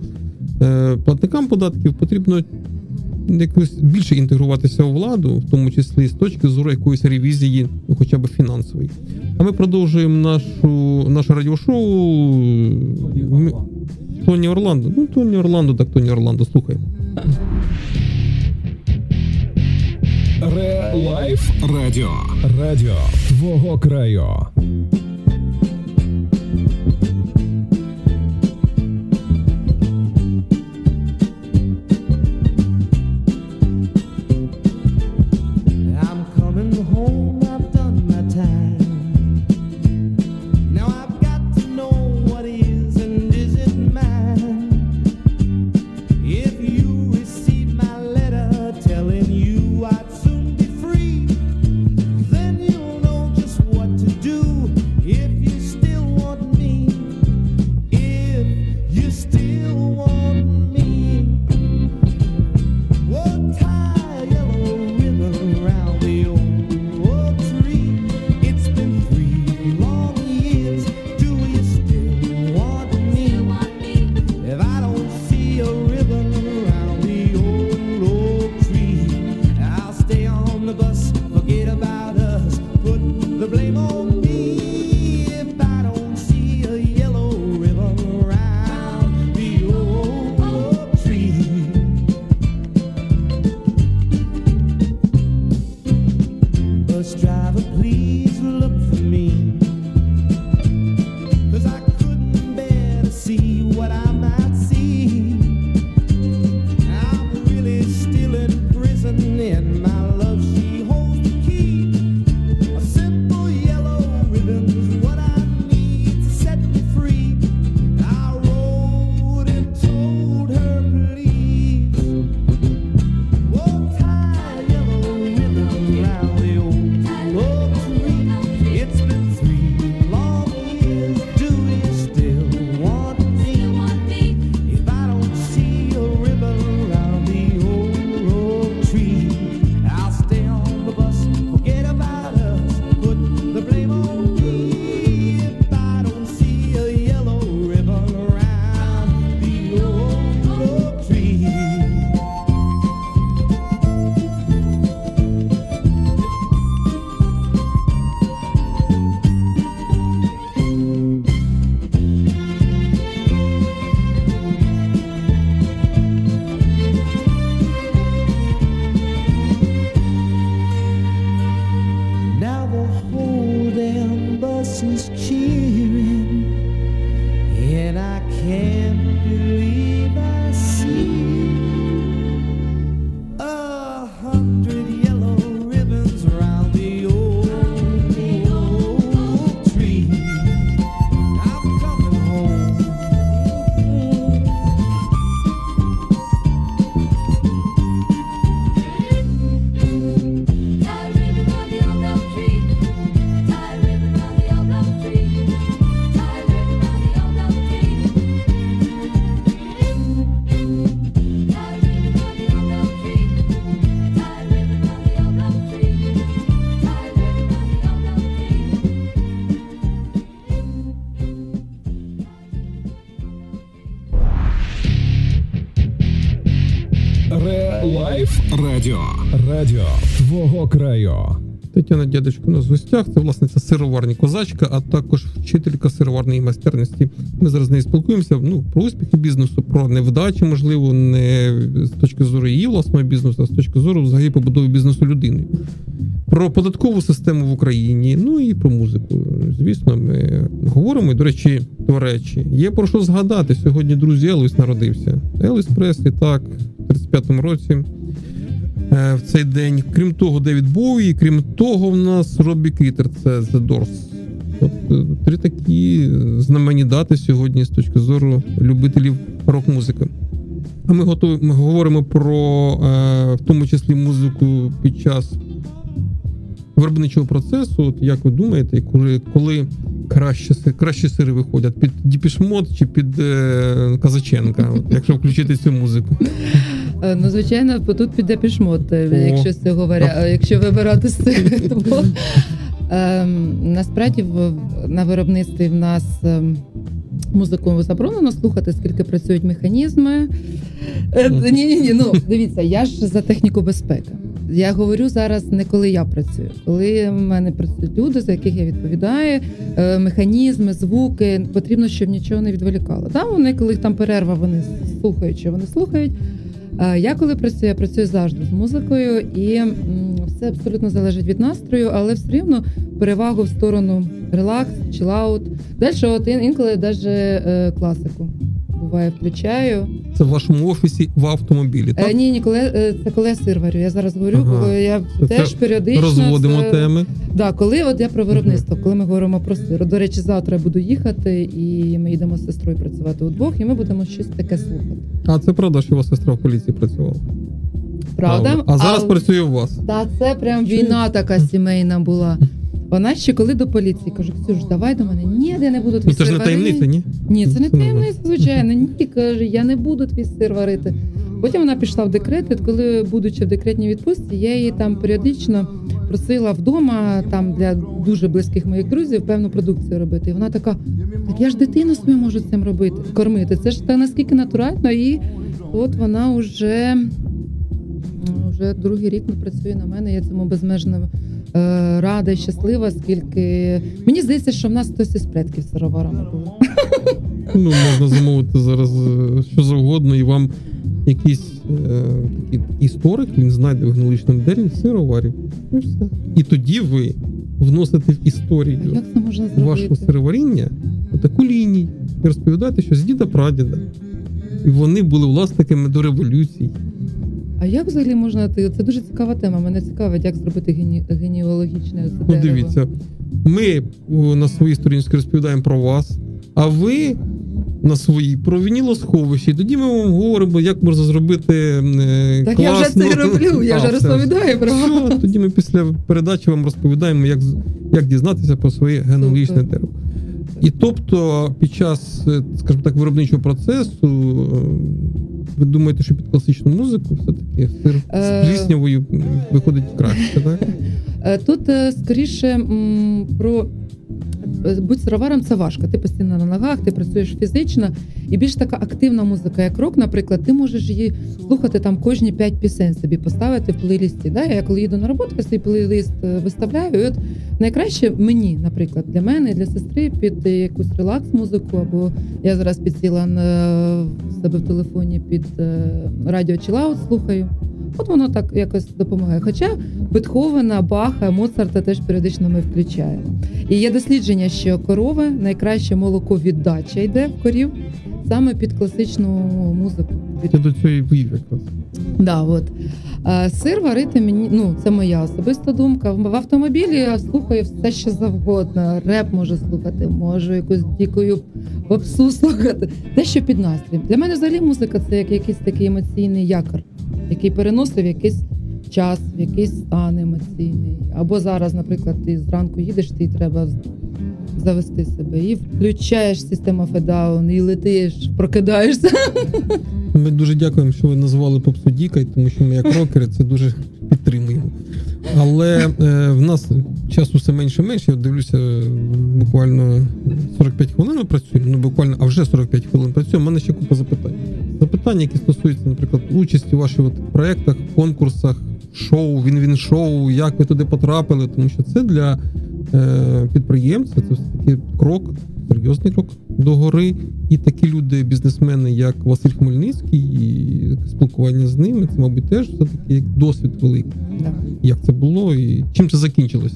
е, платникам податків потрібно якось більше інтегруватися у владу, в тому числі з точки зору якоїсь ревізії, ну хоча б фінансової. А ми продовжуємо нашу наше радіошоу. Тоні Орландо. Ну, Тоні Орландо, так Тоні Орландо, слухаємо. Ре Лайф Радіо. Радіо твого краю. Тетяна Дядечко у нас в гостях. Це власниця сироварні козачка, а також вчителька сироварної майстерності. Ми зараз з нею спілкуємося ну, про успіхи бізнесу, про невдачі, можливо, не з точки зору її власного бізнесу, а з точки зору взагалі побудови бізнесу людини. Про податкову систему в Україні, ну і про музику. Звісно, ми говоримо. І, до речі, до речі, є про що згадати. Сьогодні, друзі, Елвіс народився. Елвіс Преслі, так, в 35-му році е, в цей день. Крім того, Девід Боуї, крім того, в нас Робі Квітер це The Doors. От е, три такі знаменні дати сьогодні з точки зору любителів рок-музики. А ми готові, ми говоримо про е, в тому числі музику під час виробничого процесу. От як ви думаєте, коли, коли краще, кращі сири виходять під Діпішмот чи під е, Казаченка, от, якщо включити цю музику? Е, Ну, звичайно, тут піде пішмот, е, якщо з цього варя... е, якщо вибирати з цих. [laughs] Ем, насправді на виробництві в нас ем, музику заборонено слухати, скільки працюють механізми. Ні, ні, ні. Ну дивіться, я ж за техніку безпеки. Я говорю зараз не коли я працюю, коли в мене працюють люди, за яких я відповідаю, е, механізми, звуки. Потрібно, щоб нічого не відволікало. Там вони, коли там перерва, вони слухають, що вони слухають. Е, Я коли працюю, я працюю завжди з музикою, і все абсолютно залежить від настрою, але все рівно перевагу в сторону релакс, чилаут. Далі от інколи навіть класику буває, включаю. Це в вашому офісі в автомобілі. Так? Е, ні, ні, коли е, це коли я сир варю. Я зараз говорю, Ага. коли я Це теж це періодично Розводимо це- теми. Да, коли от я про виробництво, коли ми говоримо про сир. До речі, завтра я буду їхати, і ми їдемо з сестрою працювати удвох, і ми будемо щось таке слухати. А це правда, що у вас сестра в поліції працювала? Правда? А зараз А- працює у вас. Та це прям війна така сімейна була. Вона ще коли до поліції каже: Ксюш, давай до мене. Ні, я не буду твій Ну це ж не варити». таємниця, ні? Ні, це не таємниця, звичайно. Ні, каже, я не буду твій сир варити. Потім вона пішла в декрет. і Коли, будучи в декретній відпустці, я її там періодично просила вдома там для дуже близьких моїх друзів певну продукцію робити. І вона така: так я ж дитину свою можу цим робити, кормити. Це ж та наскільки натурально, і от вона вже, ну, вже другий рік не працює на мене. Я цьому безмежно е, рада і щаслива, скільки мені здається, що в нас хтось із предків сироварами був. Ну, можна замовити зараз е, що завгодно, і вам якийсь е, історик він знайде в гниличному дереві сироварів. І все. І тоді ви вносите в історію вашого сироваріння таку лінію і розповідаєте, що з діда прадіда. І вони були власниками до революції. А як взагалі можна ти? Це дуже цікава тема. Мене цікавить, як зробити гені... генеалогічне це Ну, дерево. дивіться, ми о, на своїй сторінці розповідаємо про вас, а ви на своїй про вінілосховище. І тоді ми вам говоримо, як можна зробити е, Так я вже це роблю. Я А, вже все. розповідаю про Все, вас. тоді ми після передачі вам розповідаємо, як, як дізнатися про своє генеалогічне дерево. І тобто, під час, е, скажімо так, виробничого процесу, е, ви думаєте, що під класичну музику все-таки сир Е. з пліснявою виходить краще, так? [laughs] Е, Тут е, скоріше про е, будь сироваром це важко. Ти постійно на ногах, ти працюєш фізично, і більш така активна музика, як рок, наприклад, ти можеш її слухати там кожні п'ять пісень собі поставити в плейлісті. Да? Я коли їду на роботу, я свій плейлист е, виставляю. І от найкраще мені, наприклад, для мене для сестри під якусь релакс-музику, або я зараз підсіла на себе в телефоні під е, радіо Чилаут слухаю. От воно так якось допомагає. Хоча Бетховена, Баха, Моцарта теж періодично ми включаємо. І є дослідження, що корови найкраще молоко віддача йде в корів саме під класичну музику. Я до цього і вивів якраз. Да, от. А, сир варити мені, ну це моя особиста думка. В автомобілі я слухаю все, що завгодно. Реп можу слухати, можу якусь дикою попсу слухати. Те, що під настрій. Для мене взагалі музика це як якийсь такий емоційний якор, який переносив якийсь час, в якийсь стан емоційний. Або зараз, наприклад, ти зранку їдеш, ти треба завести себе і включаєш систему федаун, і летиш, прокидаєшся. Ми дуже дякуємо, що ви назвали попсу Дікай, тому що ми, як рокери, це дуже підтримуємо. Але е, в нас часу все менше і менше. Я дивлюся, буквально 45 хвилин ми працюємо. Ну буквально, а вже 45 хвилин працюємо. У мене ще купа запитань. Запитання, які стосуються, наприклад, участі у ваших от проєктах, конкурсах, шоу, він-він шоу, як ви туди потрапили, тому що це для е, підприємця це все таки крок, серйозний крок до гори. І такі люди, бізнесмени, як Василь Хмельницький, і спілкування з ними, це, мабуть, теж все-таки як досвід великий. Да. Як це було і чим це закінчилось?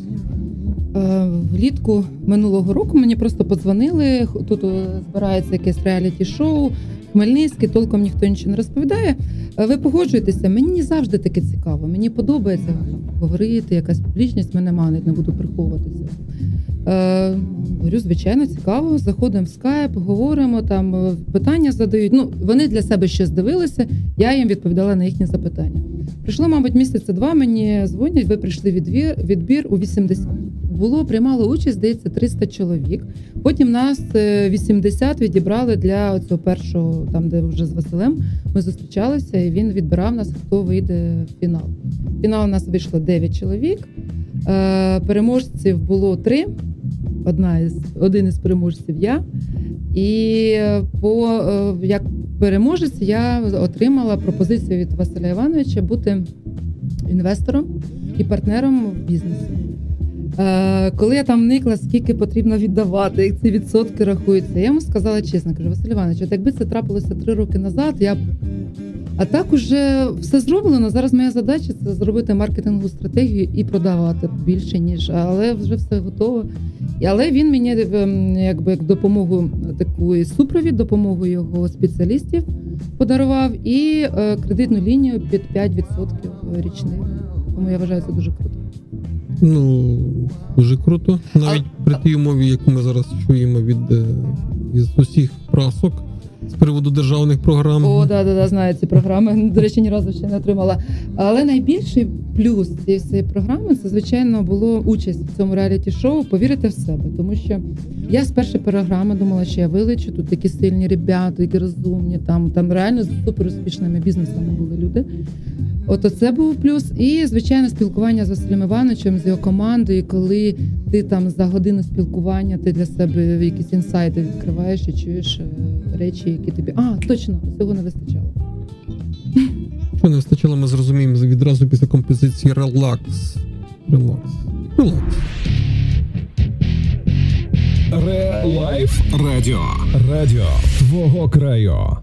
Е, Влітку минулого року мені просто подзвонили. Тут е, збирається якесь реаліті-шоу. Хмельницький, толком ніхто нічого не розповідає. Е, Ви погоджуєтеся, мені завжди таке цікаво. Мені подобається говорити, якась публічність мене манить, не буду приховуватися. Е, говорю, звичайно, цікаво. Заходимо в скайп, говоримо, там е, питання задають. Ну, вони для себе щось дивилися, я їм відповідала на їхні запитання. Прийшло, мабуть, місяця два. Мені дзвонять, ви прийшли відбір, відбір у 80. Було приймало участь, здається, 300 чоловік. Потім нас е, 80 відібрали для цього першого, там де вже з Василем. Ми зустрічалися, і він відбирав нас, хто вийде в фінал. В фінал у нас вийшло 9 чоловік. Е, Переможців було три. Одна із один із переможців я. І е, по е, як переможець я отримала пропозицію від Василя Івановича бути інвестором і партнером в бізнесі. Е, Коли я там вникла, скільки потрібно віддавати, як ці відсотки рахуються, я йому сказала чесно, кажу, Василь Іванович, от якби це трапилося три роки назад, я б. А так уже все зроблено. Зараз моя задача це зробити маркетингову стратегію і продавати більше, ніж але вже все готово. Але він мені ем, якби як допомогу таку і супровід, допомогу його спеціалістів подарував і е, кредитну лінію під 5% річних. Тому я вважаю це дуже круто. Ну, дуже круто. Навіть при тій умові, яку ми зараз чуємо від е, із усіх прасок з приводу державних програм. О, да, да, да, знаю ці програми. [laughs] До речі, ні разу ще не отримала. Але найбільший плюс цієї всієї програми це, звичайно, було участь в цьому реаліті-шоу Повірити в себе. Тому що я з першої програми думала, що я вилечу. Тут такі сильні ребята, які розумні, там, там реально з супер успішними бізнесами були люди. От це був плюс. І, звичайно, спілкування з Василем Івановичем, з його командою, коли ти там за годину спілкування, ти для себе якісь інсайти відкриваєш і чуєш е, речі, які тобі. А, точно, цього не вистачало. Що не вистачило, ми зрозуміємо відразу після композиції Relax. Relax. Relax. Ре-лайф радіо. Радіо твого краю.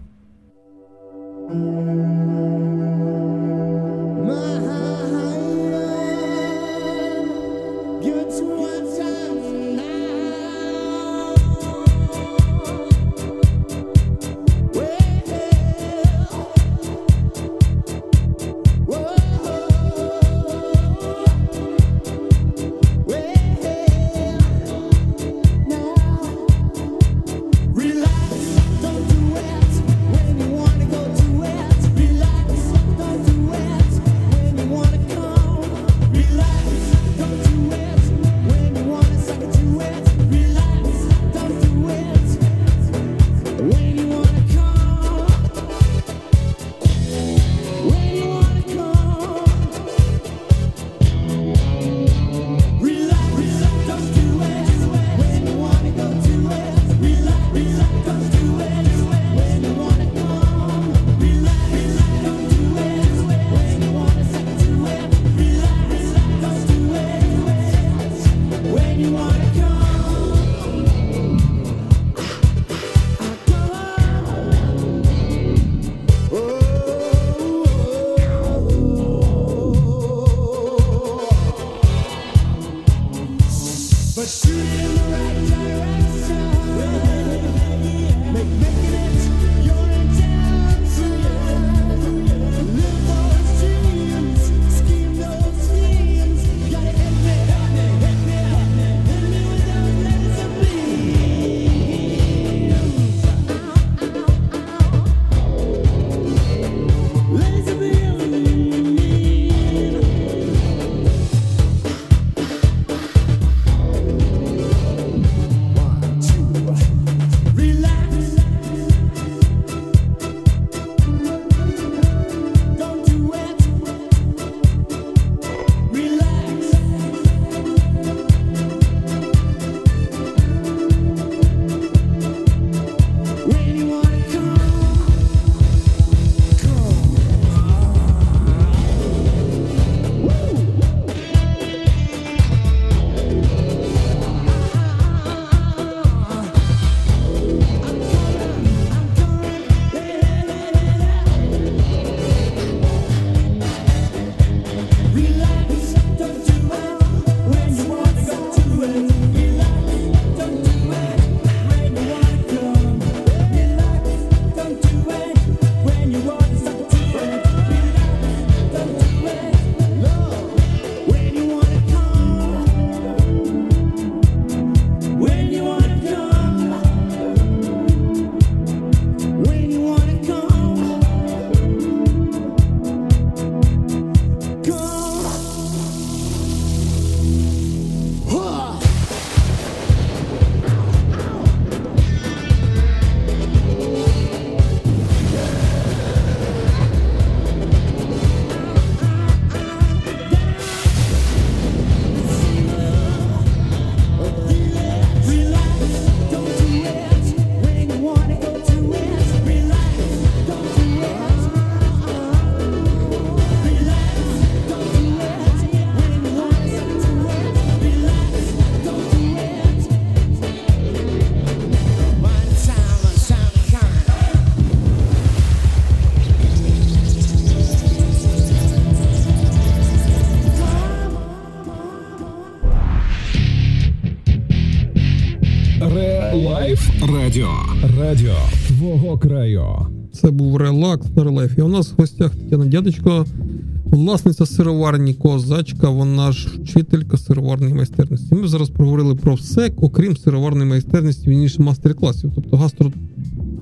Радіо. Твого краю. Це був релакс на релефі. У нас в гостях Тетяна Дядечко, власниця сироварні Козачка, вона ж вчителька сироварної майстерності. Ми зараз проговорили про все, окрім сироварної майстерності, вірніше мастер-класів, тобто гастро,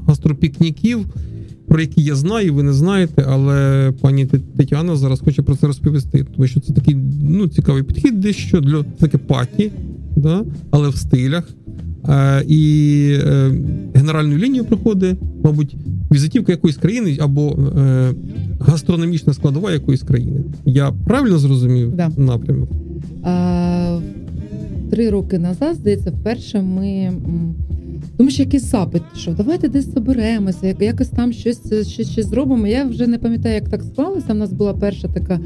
гастропікніків, про які я знаю, ви не знаєте, але пані Тетяна зараз хоче про це розповісти, тому що це такий ну, цікавий підхід, дещо для таке паті, да? але в стилях. Е, і е, генеральну лінію проходить, мабуть, візитівка якоїсь країни або е, гастрономічна складова якоїсь країни. Я правильно зрозумів Да. напрямок? А, три роки назад, здається, вперше ми. Тому що якийсь запит, що давайте десь соберемося, як- якось там щось, щось, щось зробимо. Я вже не пам'ятаю, як так склалося. У нас була перша така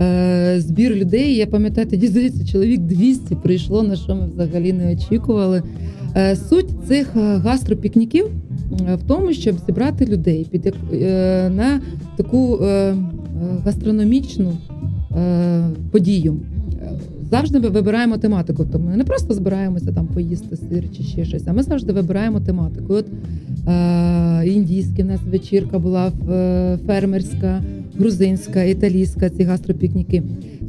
е, збір людей. Я пам'ятаю, тоді здається, чоловік 200 прийшло, на що ми взагалі не очікували. Е, суть цих е, гастропікніків е, в тому, щоб зібрати людей під е, на таку е, е, гастрономічну е, подію. Завжди ми вибираємо тематику. Тобто ми не просто збираємося там поїсти сир чи ще щось, а ми завжди вибираємо тематику. От е, індійська в нас вечірка була е, фермерська, грузинська, італійська, ці гастропікніки.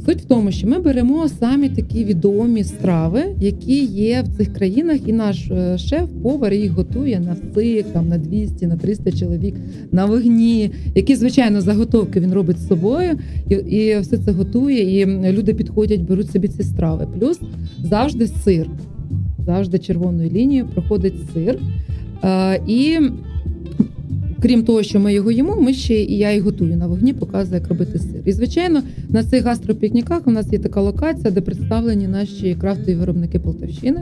Суть в тому, що ми беремо самі такі відомі страви, які є в цих країнах, і наш е, шеф-повар їх готує на всіх, там на 200, на 300 чоловік на вогні, які звичайно заготовки він робить з собою, і, і все це готує. І люди підходять, беруть собі ці страви. Плюс завжди сир, завжди червоною лінією проходить сир. Е, і крім того, що ми його їмо, ми ще і я і готую на вогні, показую, як робити сир. І звичайно, на цих гастропікніках у нас є така локація, де представлені наші крафтові виробники Полтавщини.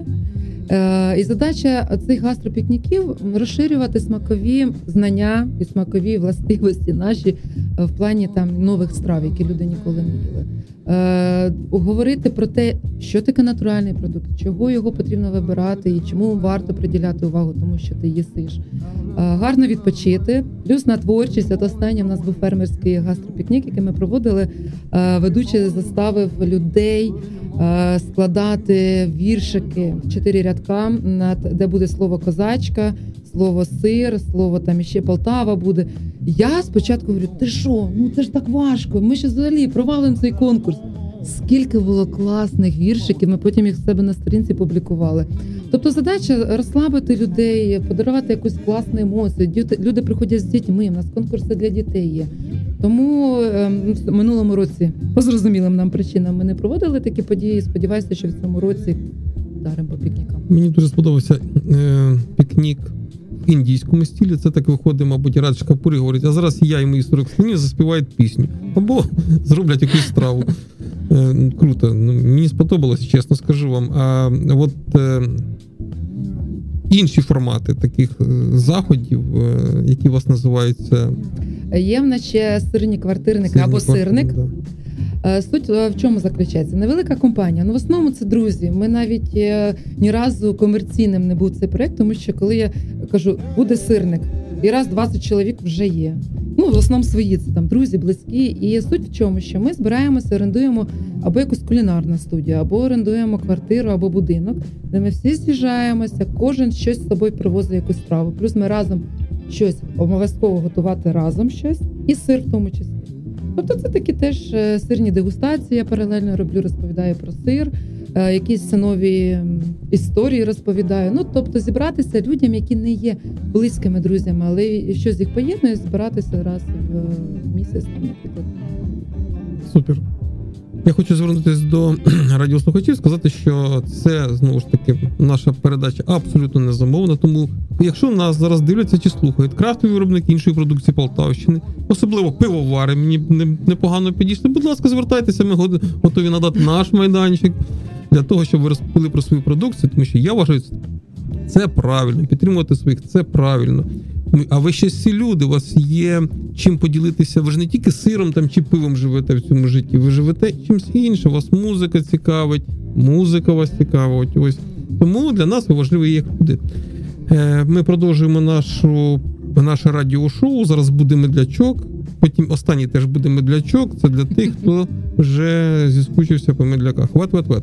Е, І задача цих гастропікніків розширювати смакові знання і смакові властивості наші е, в плані там нових страв, які люди ніколи не їли. Е, говорити про те, що таке натуральний продукт, чого його потрібно вибирати і чому варто приділяти увагу, тому що ти їсиш. Гарно відпочити. Плюс на творчість. От останнє в нас був фермерський гастропікнік, який ми проводили. Ведучий заставив людей складати віршики в чотири рядка, над де буде слово козачка, слово сир, слово там іще Полтава буде. Я спочатку говорю: ти що? Ну це ж так важко. Ми ще взагалі провалимо цей конкурс. Скільки було класних віршиків, ми потім їх в себе на сторінці публікували. Тобто задача розслабити людей, подарувати якусь класну емоцію. Люди приходять з дітьми. У нас конкурси для дітей є. Тому ем, в минулому році, по зрозумілим нам причинам, ми не проводили такі події. Сподіваюся, що в цьому році даримо по пікнікам. Мені дуже сподобався е, пікнік в індійському стилі. Це так виходить, мабуть, Радж Капур і говорить, а зараз я і мої 40 синів заспівають пісню. Або [laughs] зроблять якусь страву. Е, круто. Ну, мені сподобалось, чесно скажу вам. А от е, інші формати таких е, заходів, е, які у вас називаються Є в нас ще сирні квартирники або сирник. да. Е, Суть е, в чому заключається? Невелика компанія. Ну в основному це друзі. Ми навіть е, ні разу комерційним не був цей проект, тому що коли я кажу, буде сирник, і раз 20 чоловік вже є. Ну, в основному свої це там друзі, близькі. І суть в чому, що ми збираємося, орендуємо або якусь кулінарну студію, або орендуємо квартиру, або будинок, де ми всі з'їжджаємося, кожен щось з собою привозить якусь страву. Плюс ми разом щось обов'язково готувати разом щось, і сир в тому числі. Тобто це такі теж е, сирні дегустації. Я паралельно роблю, розповідаю про сир, е, якісь нові історії розповідаю. Ну тобто зібратися людям, які не є близькими друзями, але щось їх поєднує, збиратися раз в е, місяць, наприклад. Супер. Я хочу звернутися до [clears throat] радіослухачів, сказати, що це знову ж таки наша передача абсолютно не замовна. Тому, якщо нас зараз дивляться чи слухають крафтові виробники іншої продукції Полтавщини, особливо пивовари, мені непогано підійшли. Будь ласка, звертайтеся, ми готові надати наш майданчик для того, щоб ви розповіли про свою продукцію, тому що я вважаю, це правильно. Підтримувати своїх це правильно. А ви ще всі люди, у вас є чим поділитися. Ви ж не тільки сиром там чи пивом живете в цьому житті, ви живете чимось іншим. Вас музика цікавить, музика вас цікавить. Ось тому для нас ви важливі як люди. Е, Ми продовжуємо нашу, наше радіошоу. Зараз буде медлячок. Потім останній теж буде медлячок. Це для тих, хто вже зіскучився по медляках. Ват-ват-ват.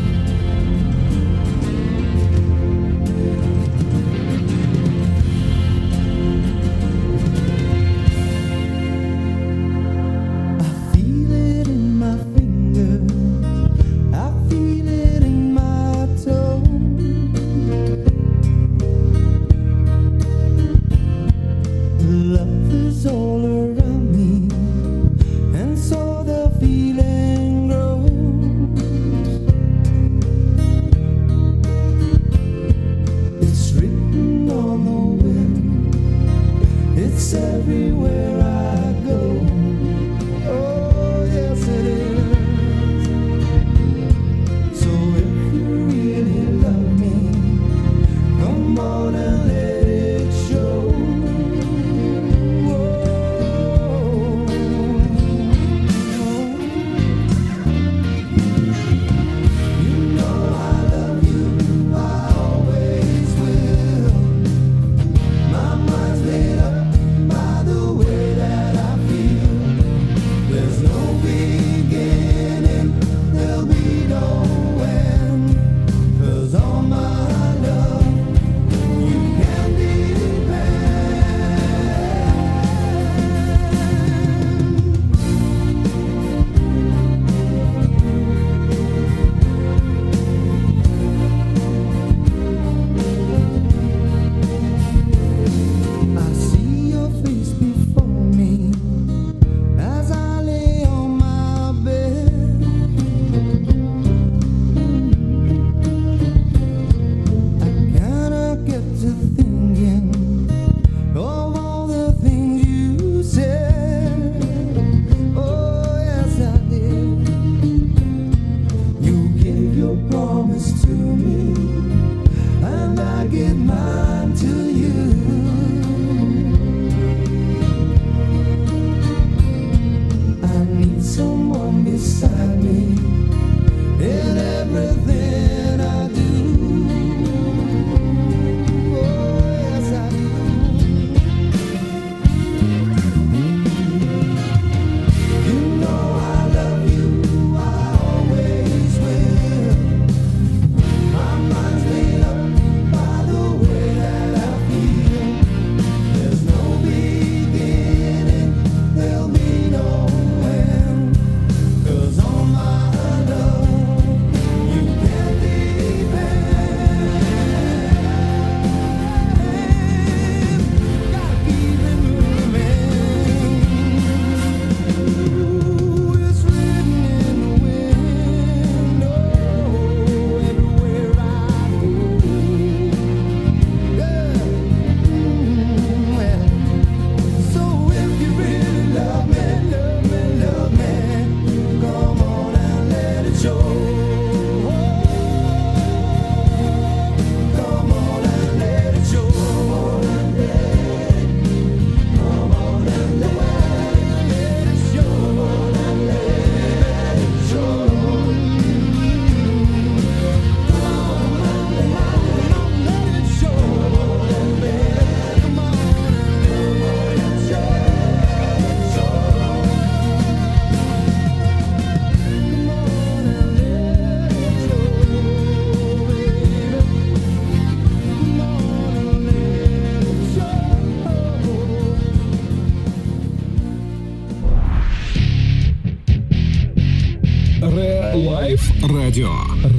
Радіо.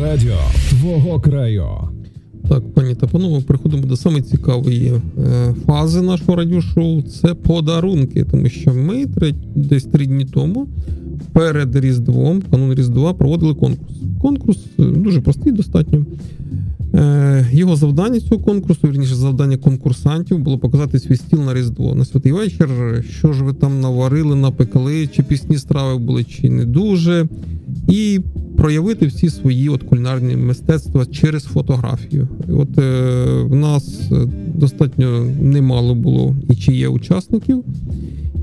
Радіо твого краю. Так, пані та панове, переходимо до саме цікавої е, фази нашого радіошоу. Це подарунки, тому що ми десь три дні тому перед Різдвом, канун Різдва, проводили конкурс. Конкурс е, дуже простий, достатньо. Е, Його завдання цього конкурсу, вірніше, завдання конкурсантів було показати свій стіл на Різдво на святий вечір. Що ж ви там наварили, напекли, чи пісні страви були, чи не дуже. І проявити всі свої от кулінарні мистецтва через фотографію. От е, в нас е, достатньо немало було і чи є учасників.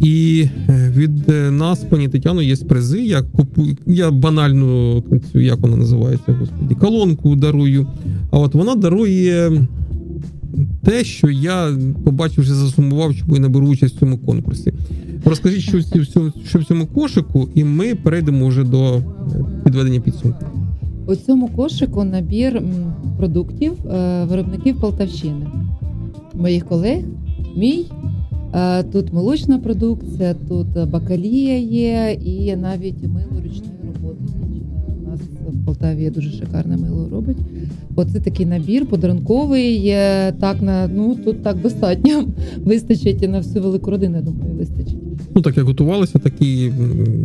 І е, від е, нас, пані Тетяно, є призи. Я купую, я банальну цю, як вона називається, господі, колонку дарую. А от вона дарує те, що я побачивши, засумував, чому я не беру участь в цьому конкурсі. Розкажіть, що що в цьому кошику, і ми перейдемо вже до е, підведення підсумку. У цьому кошику набір продуктів е, виробників Полтавщини, моїх колег, мій. Е, Тут молочна продукція, тут бакалія є і навіть мило ручної роботи. У нас в Полтаві дуже шикарне мило робить. Оце такий набір подарунковий. е, Так на ну тут так достатньо. [laughs] Вистачить і на всю велику родину. я Думаю, вистачить. Ну, так як готувалися, так і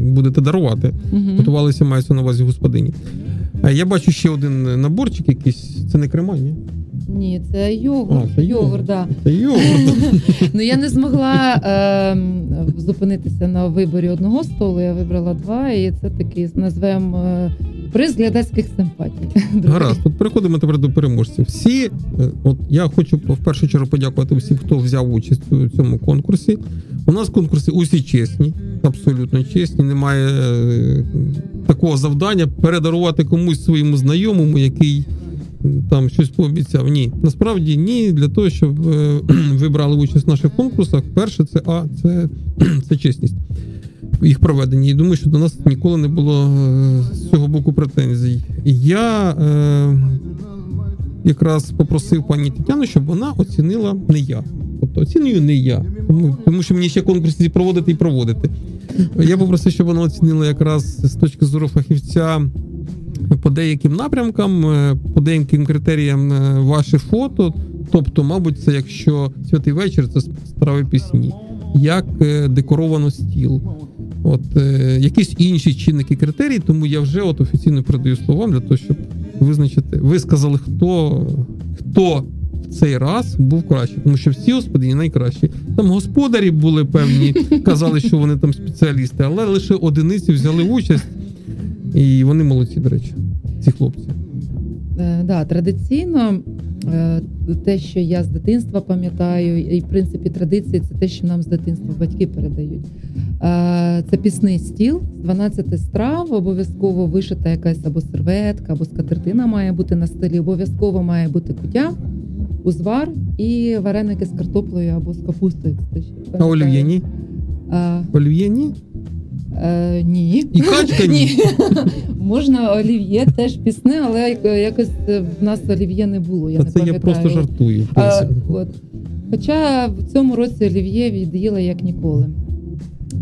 будете дарувати. Мгм. Готувалися, мається на увазі господині. А я бачу ще один наборчик якийсь. Це не крема, ні? Ні, це йогурт. А, це йогурт. да. Це йогурт. [laughs] Ну я не змогла ем, зупинитися на виборі одного столу. Я вибрала два, і це такий назвемо е, приз глядацьких симпатій. [laughs] Гаразд, от переходимо тепер до переможців. Всі, е, от я хочу в першу чергу подякувати всім, хто взяв участь у цьому конкурсі. У нас конкурси усі чесні, абсолютно чесні. Немає е, такого завдання передарувати комусь своєму знайомому, який там щось пообіцяв. Ні, насправді ні. Для того, щоб е, [clears throat] ви брали участь в наших конкурсах, перше це а це, [clears throat] це чесність. Їх проведення. І думаю, що до нас ніколи не було е, з цього боку претензій. Я е, якраз попросив пані Тетяну, щоб вона оцінила не я. Тобто оцінюю не я. Тому, тому що мені ще конкурси проводити і проводити. Я попросив, щоб вона оцінила якраз з точки зору фахівця по деяким напрямкам, е, по деяким критеріям е, ваші фото. Тобто, мабуть, це якщо святий вечір, це страви пісні, як декоровано стіл. От е, якісь інші чинники критерії, тому я вже от офіційно передаю словам для того, щоб визначити. Ви сказали, хто, хто в цей раз був краще, тому що всі господині найкращі. Там господарі були певні, [laughs] казали, що вони там спеціалісти, але лише одиниці взяли участь, і вони молодці, до речі, ці хлопці. Е, да, традиційно те, що я з дитинства пам'ятаю, і в принципі традиції це те, що нам з дитинства батьки передають. Е, Це пісний стіл з 12 страв, обов'язково вишита якась або серветка, або скатертина має бути на столі, обов'язково має бути кутя, узвар і вареники з картоплею або з капустою. А олів'є ні? А, Олів'є ні? Е, ні. І качка [laughs] ні? Можна олів'є теж пісне, але якось в нас олів'є не було. Я Та не це я просто жартую. в А, от. Хоча в цьому році олів'є від'їла як ніколи.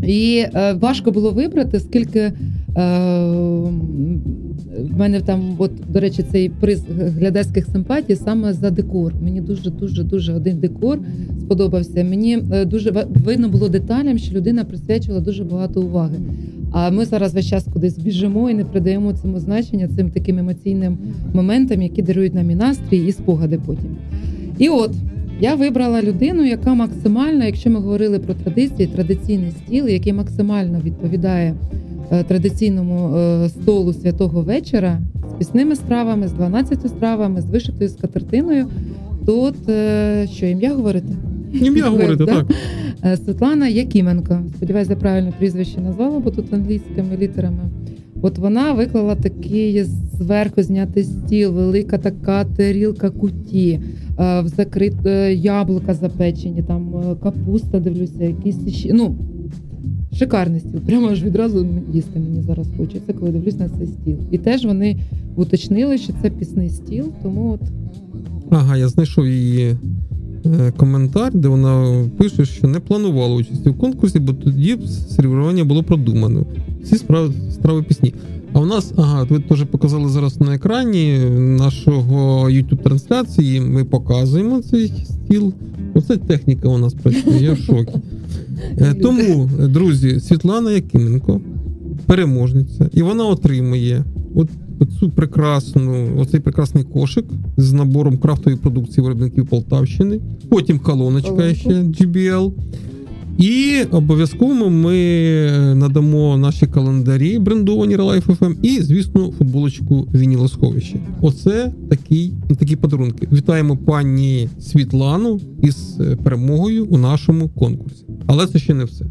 І е, важко було вибрати, скільки е, в мене там, от, до речі, цей приз глядацьких симпатій саме за декор. Мені дуже дуже дуже один декор сподобався. Мені е, дуже видно було деталям, що людина присвячувала дуже багато уваги. А ми зараз весь час кудись біжимо і не придаємо цьому значення цим таким емоційним моментам, які дарують нам і настрій, і спогади потім. І от я вибрала людину, яка максимально, якщо ми говорили про традиції, традиційний стіл, який максимально відповідає е, традиційному е, столу святого вечора з пісними стравами, з 12 стравами, з вишитою скатертиною. Тут е, що ім'я говорити? Ім'я говорити, так. Світлана Якименко. Сподіваюся, я правильно прізвище назвала, бо тут англійськими літерами. От вона виклала такий зверху знятий стіл, велика така тарілка куті, е, в закрит е, яблука запечені, там е, капуста, дивлюся, якісь ще. Ну, шикарний стіл. [laughs] Прямо аж відразу їсти мені зараз хочеться, коли дивлюсь на цей стіл. І теж вони уточнили, що це пісний стіл, тому от Ага, я знайшов її коментар, де вона пише, що не планувала участі в конкурсі, бо тоді сервірування було продумано. Всі справи страви пісні. А у нас, ага, ви теж показали зараз на екрані нашого youtube трансляції. Ми показуємо цей стіл. Оце техніка у нас працює, я в шокі. Е, Тому, е, друзі, Світлана Якименко, переможниця, і вона отримує от оцю прекрасну, оцей прекрасний кошик з набором крафтової продукції виробників Полтавщини. Потім колоночка ще GBL. І обов'язково ми надамо наші календарі брендовані Relife FM і, звісно, футболочку Вінілосховище. Оце такий, такі подарунки. Вітаємо пані Світлану із е, перемогою у нашому конкурсі. Але це ще не все.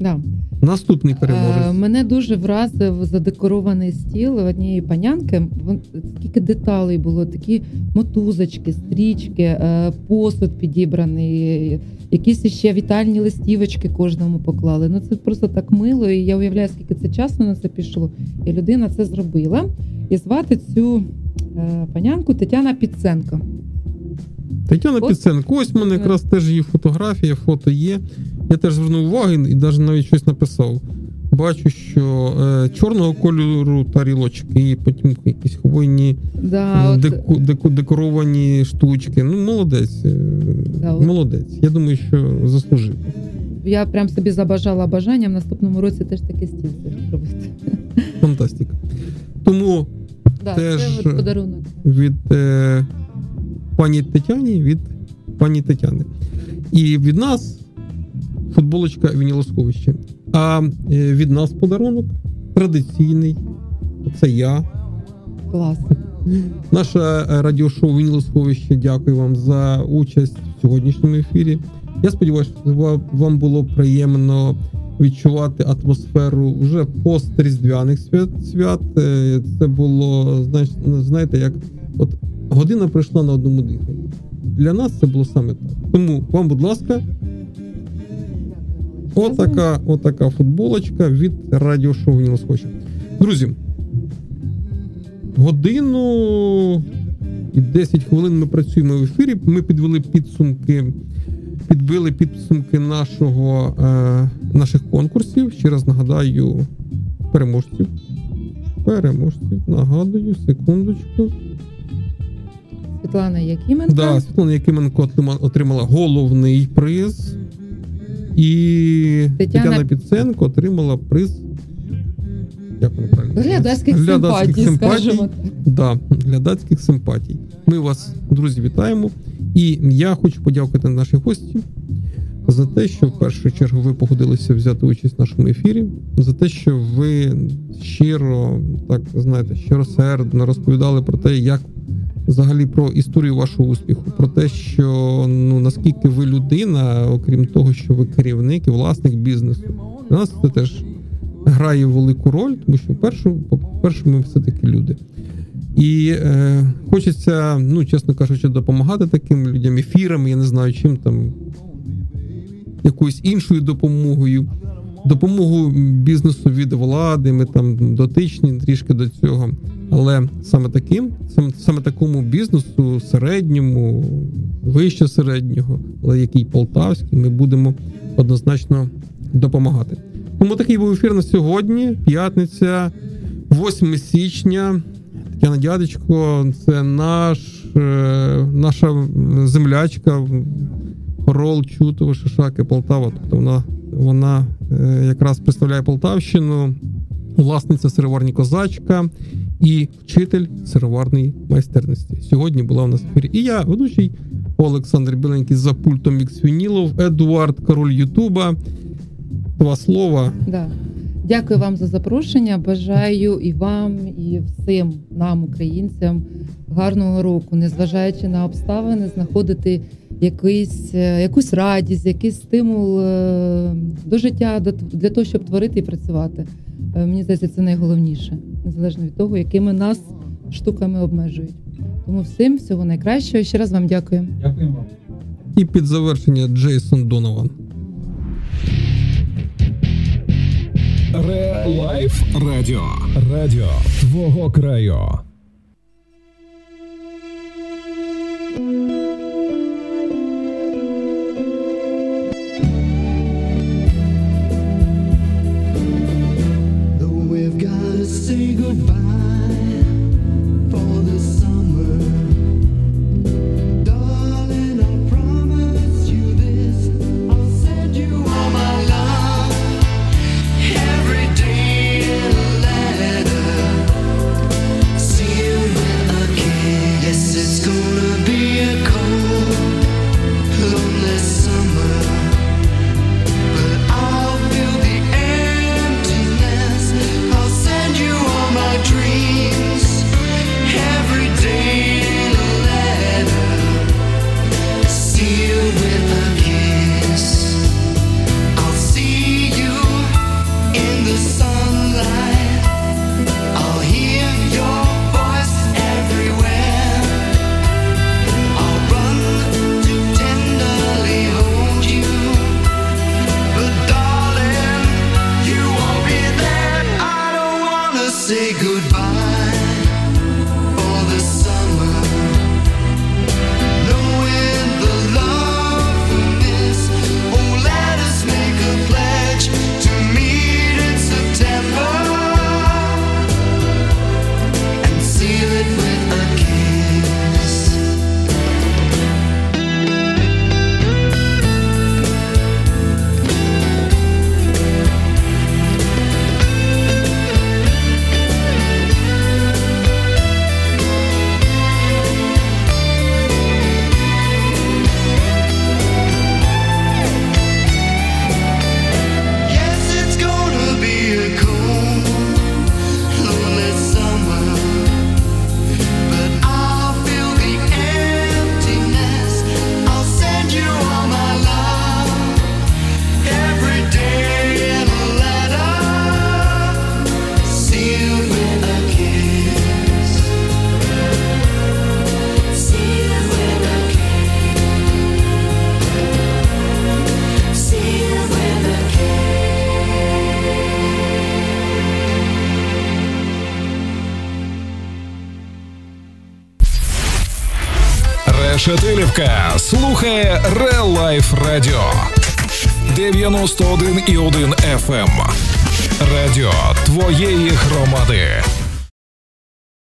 Да. Наступний Е, переможець. Мене дуже вразив задекорований стіл однієї панянки. Вон- Скільки деталей було, такі мотузочки, стрічки, е, посуд підібраний, якісь ще вітальні листівочки кожному поклали. Ну це просто так мило. І я уявляю, скільки це часу на це пішло. І людина це зробила. І звати цю е, панянку Тетяна Підценко. Тетяна Ось- Піценко, ось в мене якраз теж її фотографія, фото є. Я теж звернув увагу і навіть навіть щось написав. Бачу, що е, чорного кольору тарілочки, і потім якісь хвойні Да, от, деку, деку, декоровані штучки. Ну, молодець. е, Да, от. молодець. Я думаю, що заслужив. я прям собі забажала бажання в наступному році теж такий стіл зробити. Фантастика. Тому Да, Теж- це от подарунок. від е, пані Тетяні, від пані Тетяни. І від нас футболочка Вінілосховище. А е, від нас подарунок традиційний. Це я. Клас. Наше е, радіошоу Вінілосховище. Дякую вам за участь в сьогоднішньому ефірі. Я сподіваюся, що вам було приємно відчувати атмосферу вже постріздвяних свят. свят. Е, Це було, знаєш, знаєте, як от година пройшла на одному диханні. Для нас це було саме так. Тому вам, будь ласка, отака, отака футболочка від радіошоу Вінілосховище. Друзі, годину і 10 хвилин ми працюємо в ефірі. Ми підвели підсумки, підбили підсумки нашого, е, наших конкурсів. Ще раз нагадаю переможців. Переможців. Нагадую, секундочку. Світлана Якименко. Да, Світлана Якименко отримала головний приз. І Тетяна- Тетяна Підценко отримала приз. Як воно правильно? Глядацьких симпатій, скажімо так. Да, глядацьких симпатій. Ми вас, друзі, вітаємо. І я хочу подякувати нашій гості за те, що в першу чергу ви погодилися взяти участь в нашому ефірі, за те, що ви щиро, так знаєте, щиросердно розповідали про те, як взагалі про історію вашого успіху, про те, що ну наскільки ви людина, окрім того, що ви керівник і власник бізнесу. Для нас це теж грає велику роль, тому що першу, по-перше, ми все-таки люди. І е, хочеться, ну чесно кажучи, допомагати таким людям ефірами, я не знаю, чим там якоюсь іншою допомогою. Допомогу бізнесу від влади, ми там дотичні трішки до цього. Але саме таким, саме, саме такому бізнесу, середньому, вище середнього, але який полтавський, ми будемо однозначно допомагати. Тому такий був ефір на сьогодні, п'ятниця, 8 січня. Тетяна Дядечко, це наш, е, наша землячка, Хорол, Чутово, Шишаки, Полтава. Тобто вона, вона якраз представляє Полтавщину, власниця сироварні козачка і вчитель сироварної майстерності. Сьогодні була в нас ефірі. І я, ведучий Олександр Біленький за пультом Мікс Вінілов, Едуард Король Ютуба. Два слова. Да. Дякую вам за запрошення. Бажаю і вам, і всім нам, українцям, гарного року, незважаючи на обставини, знаходити якийсь, е, якусь радість, якийсь стимул е, до життя, для того, щоб творити і працювати. Е, Мені здається, це найголовніше, незалежно від того, якими нас штуками обмежують. Тому всім всього найкращого. Ще раз вам дякую. Дякуємо вам. І під завершення Джейсон Донован. Ре Лайф Радіо. Радіо твого краю. Though we've got to say goodbye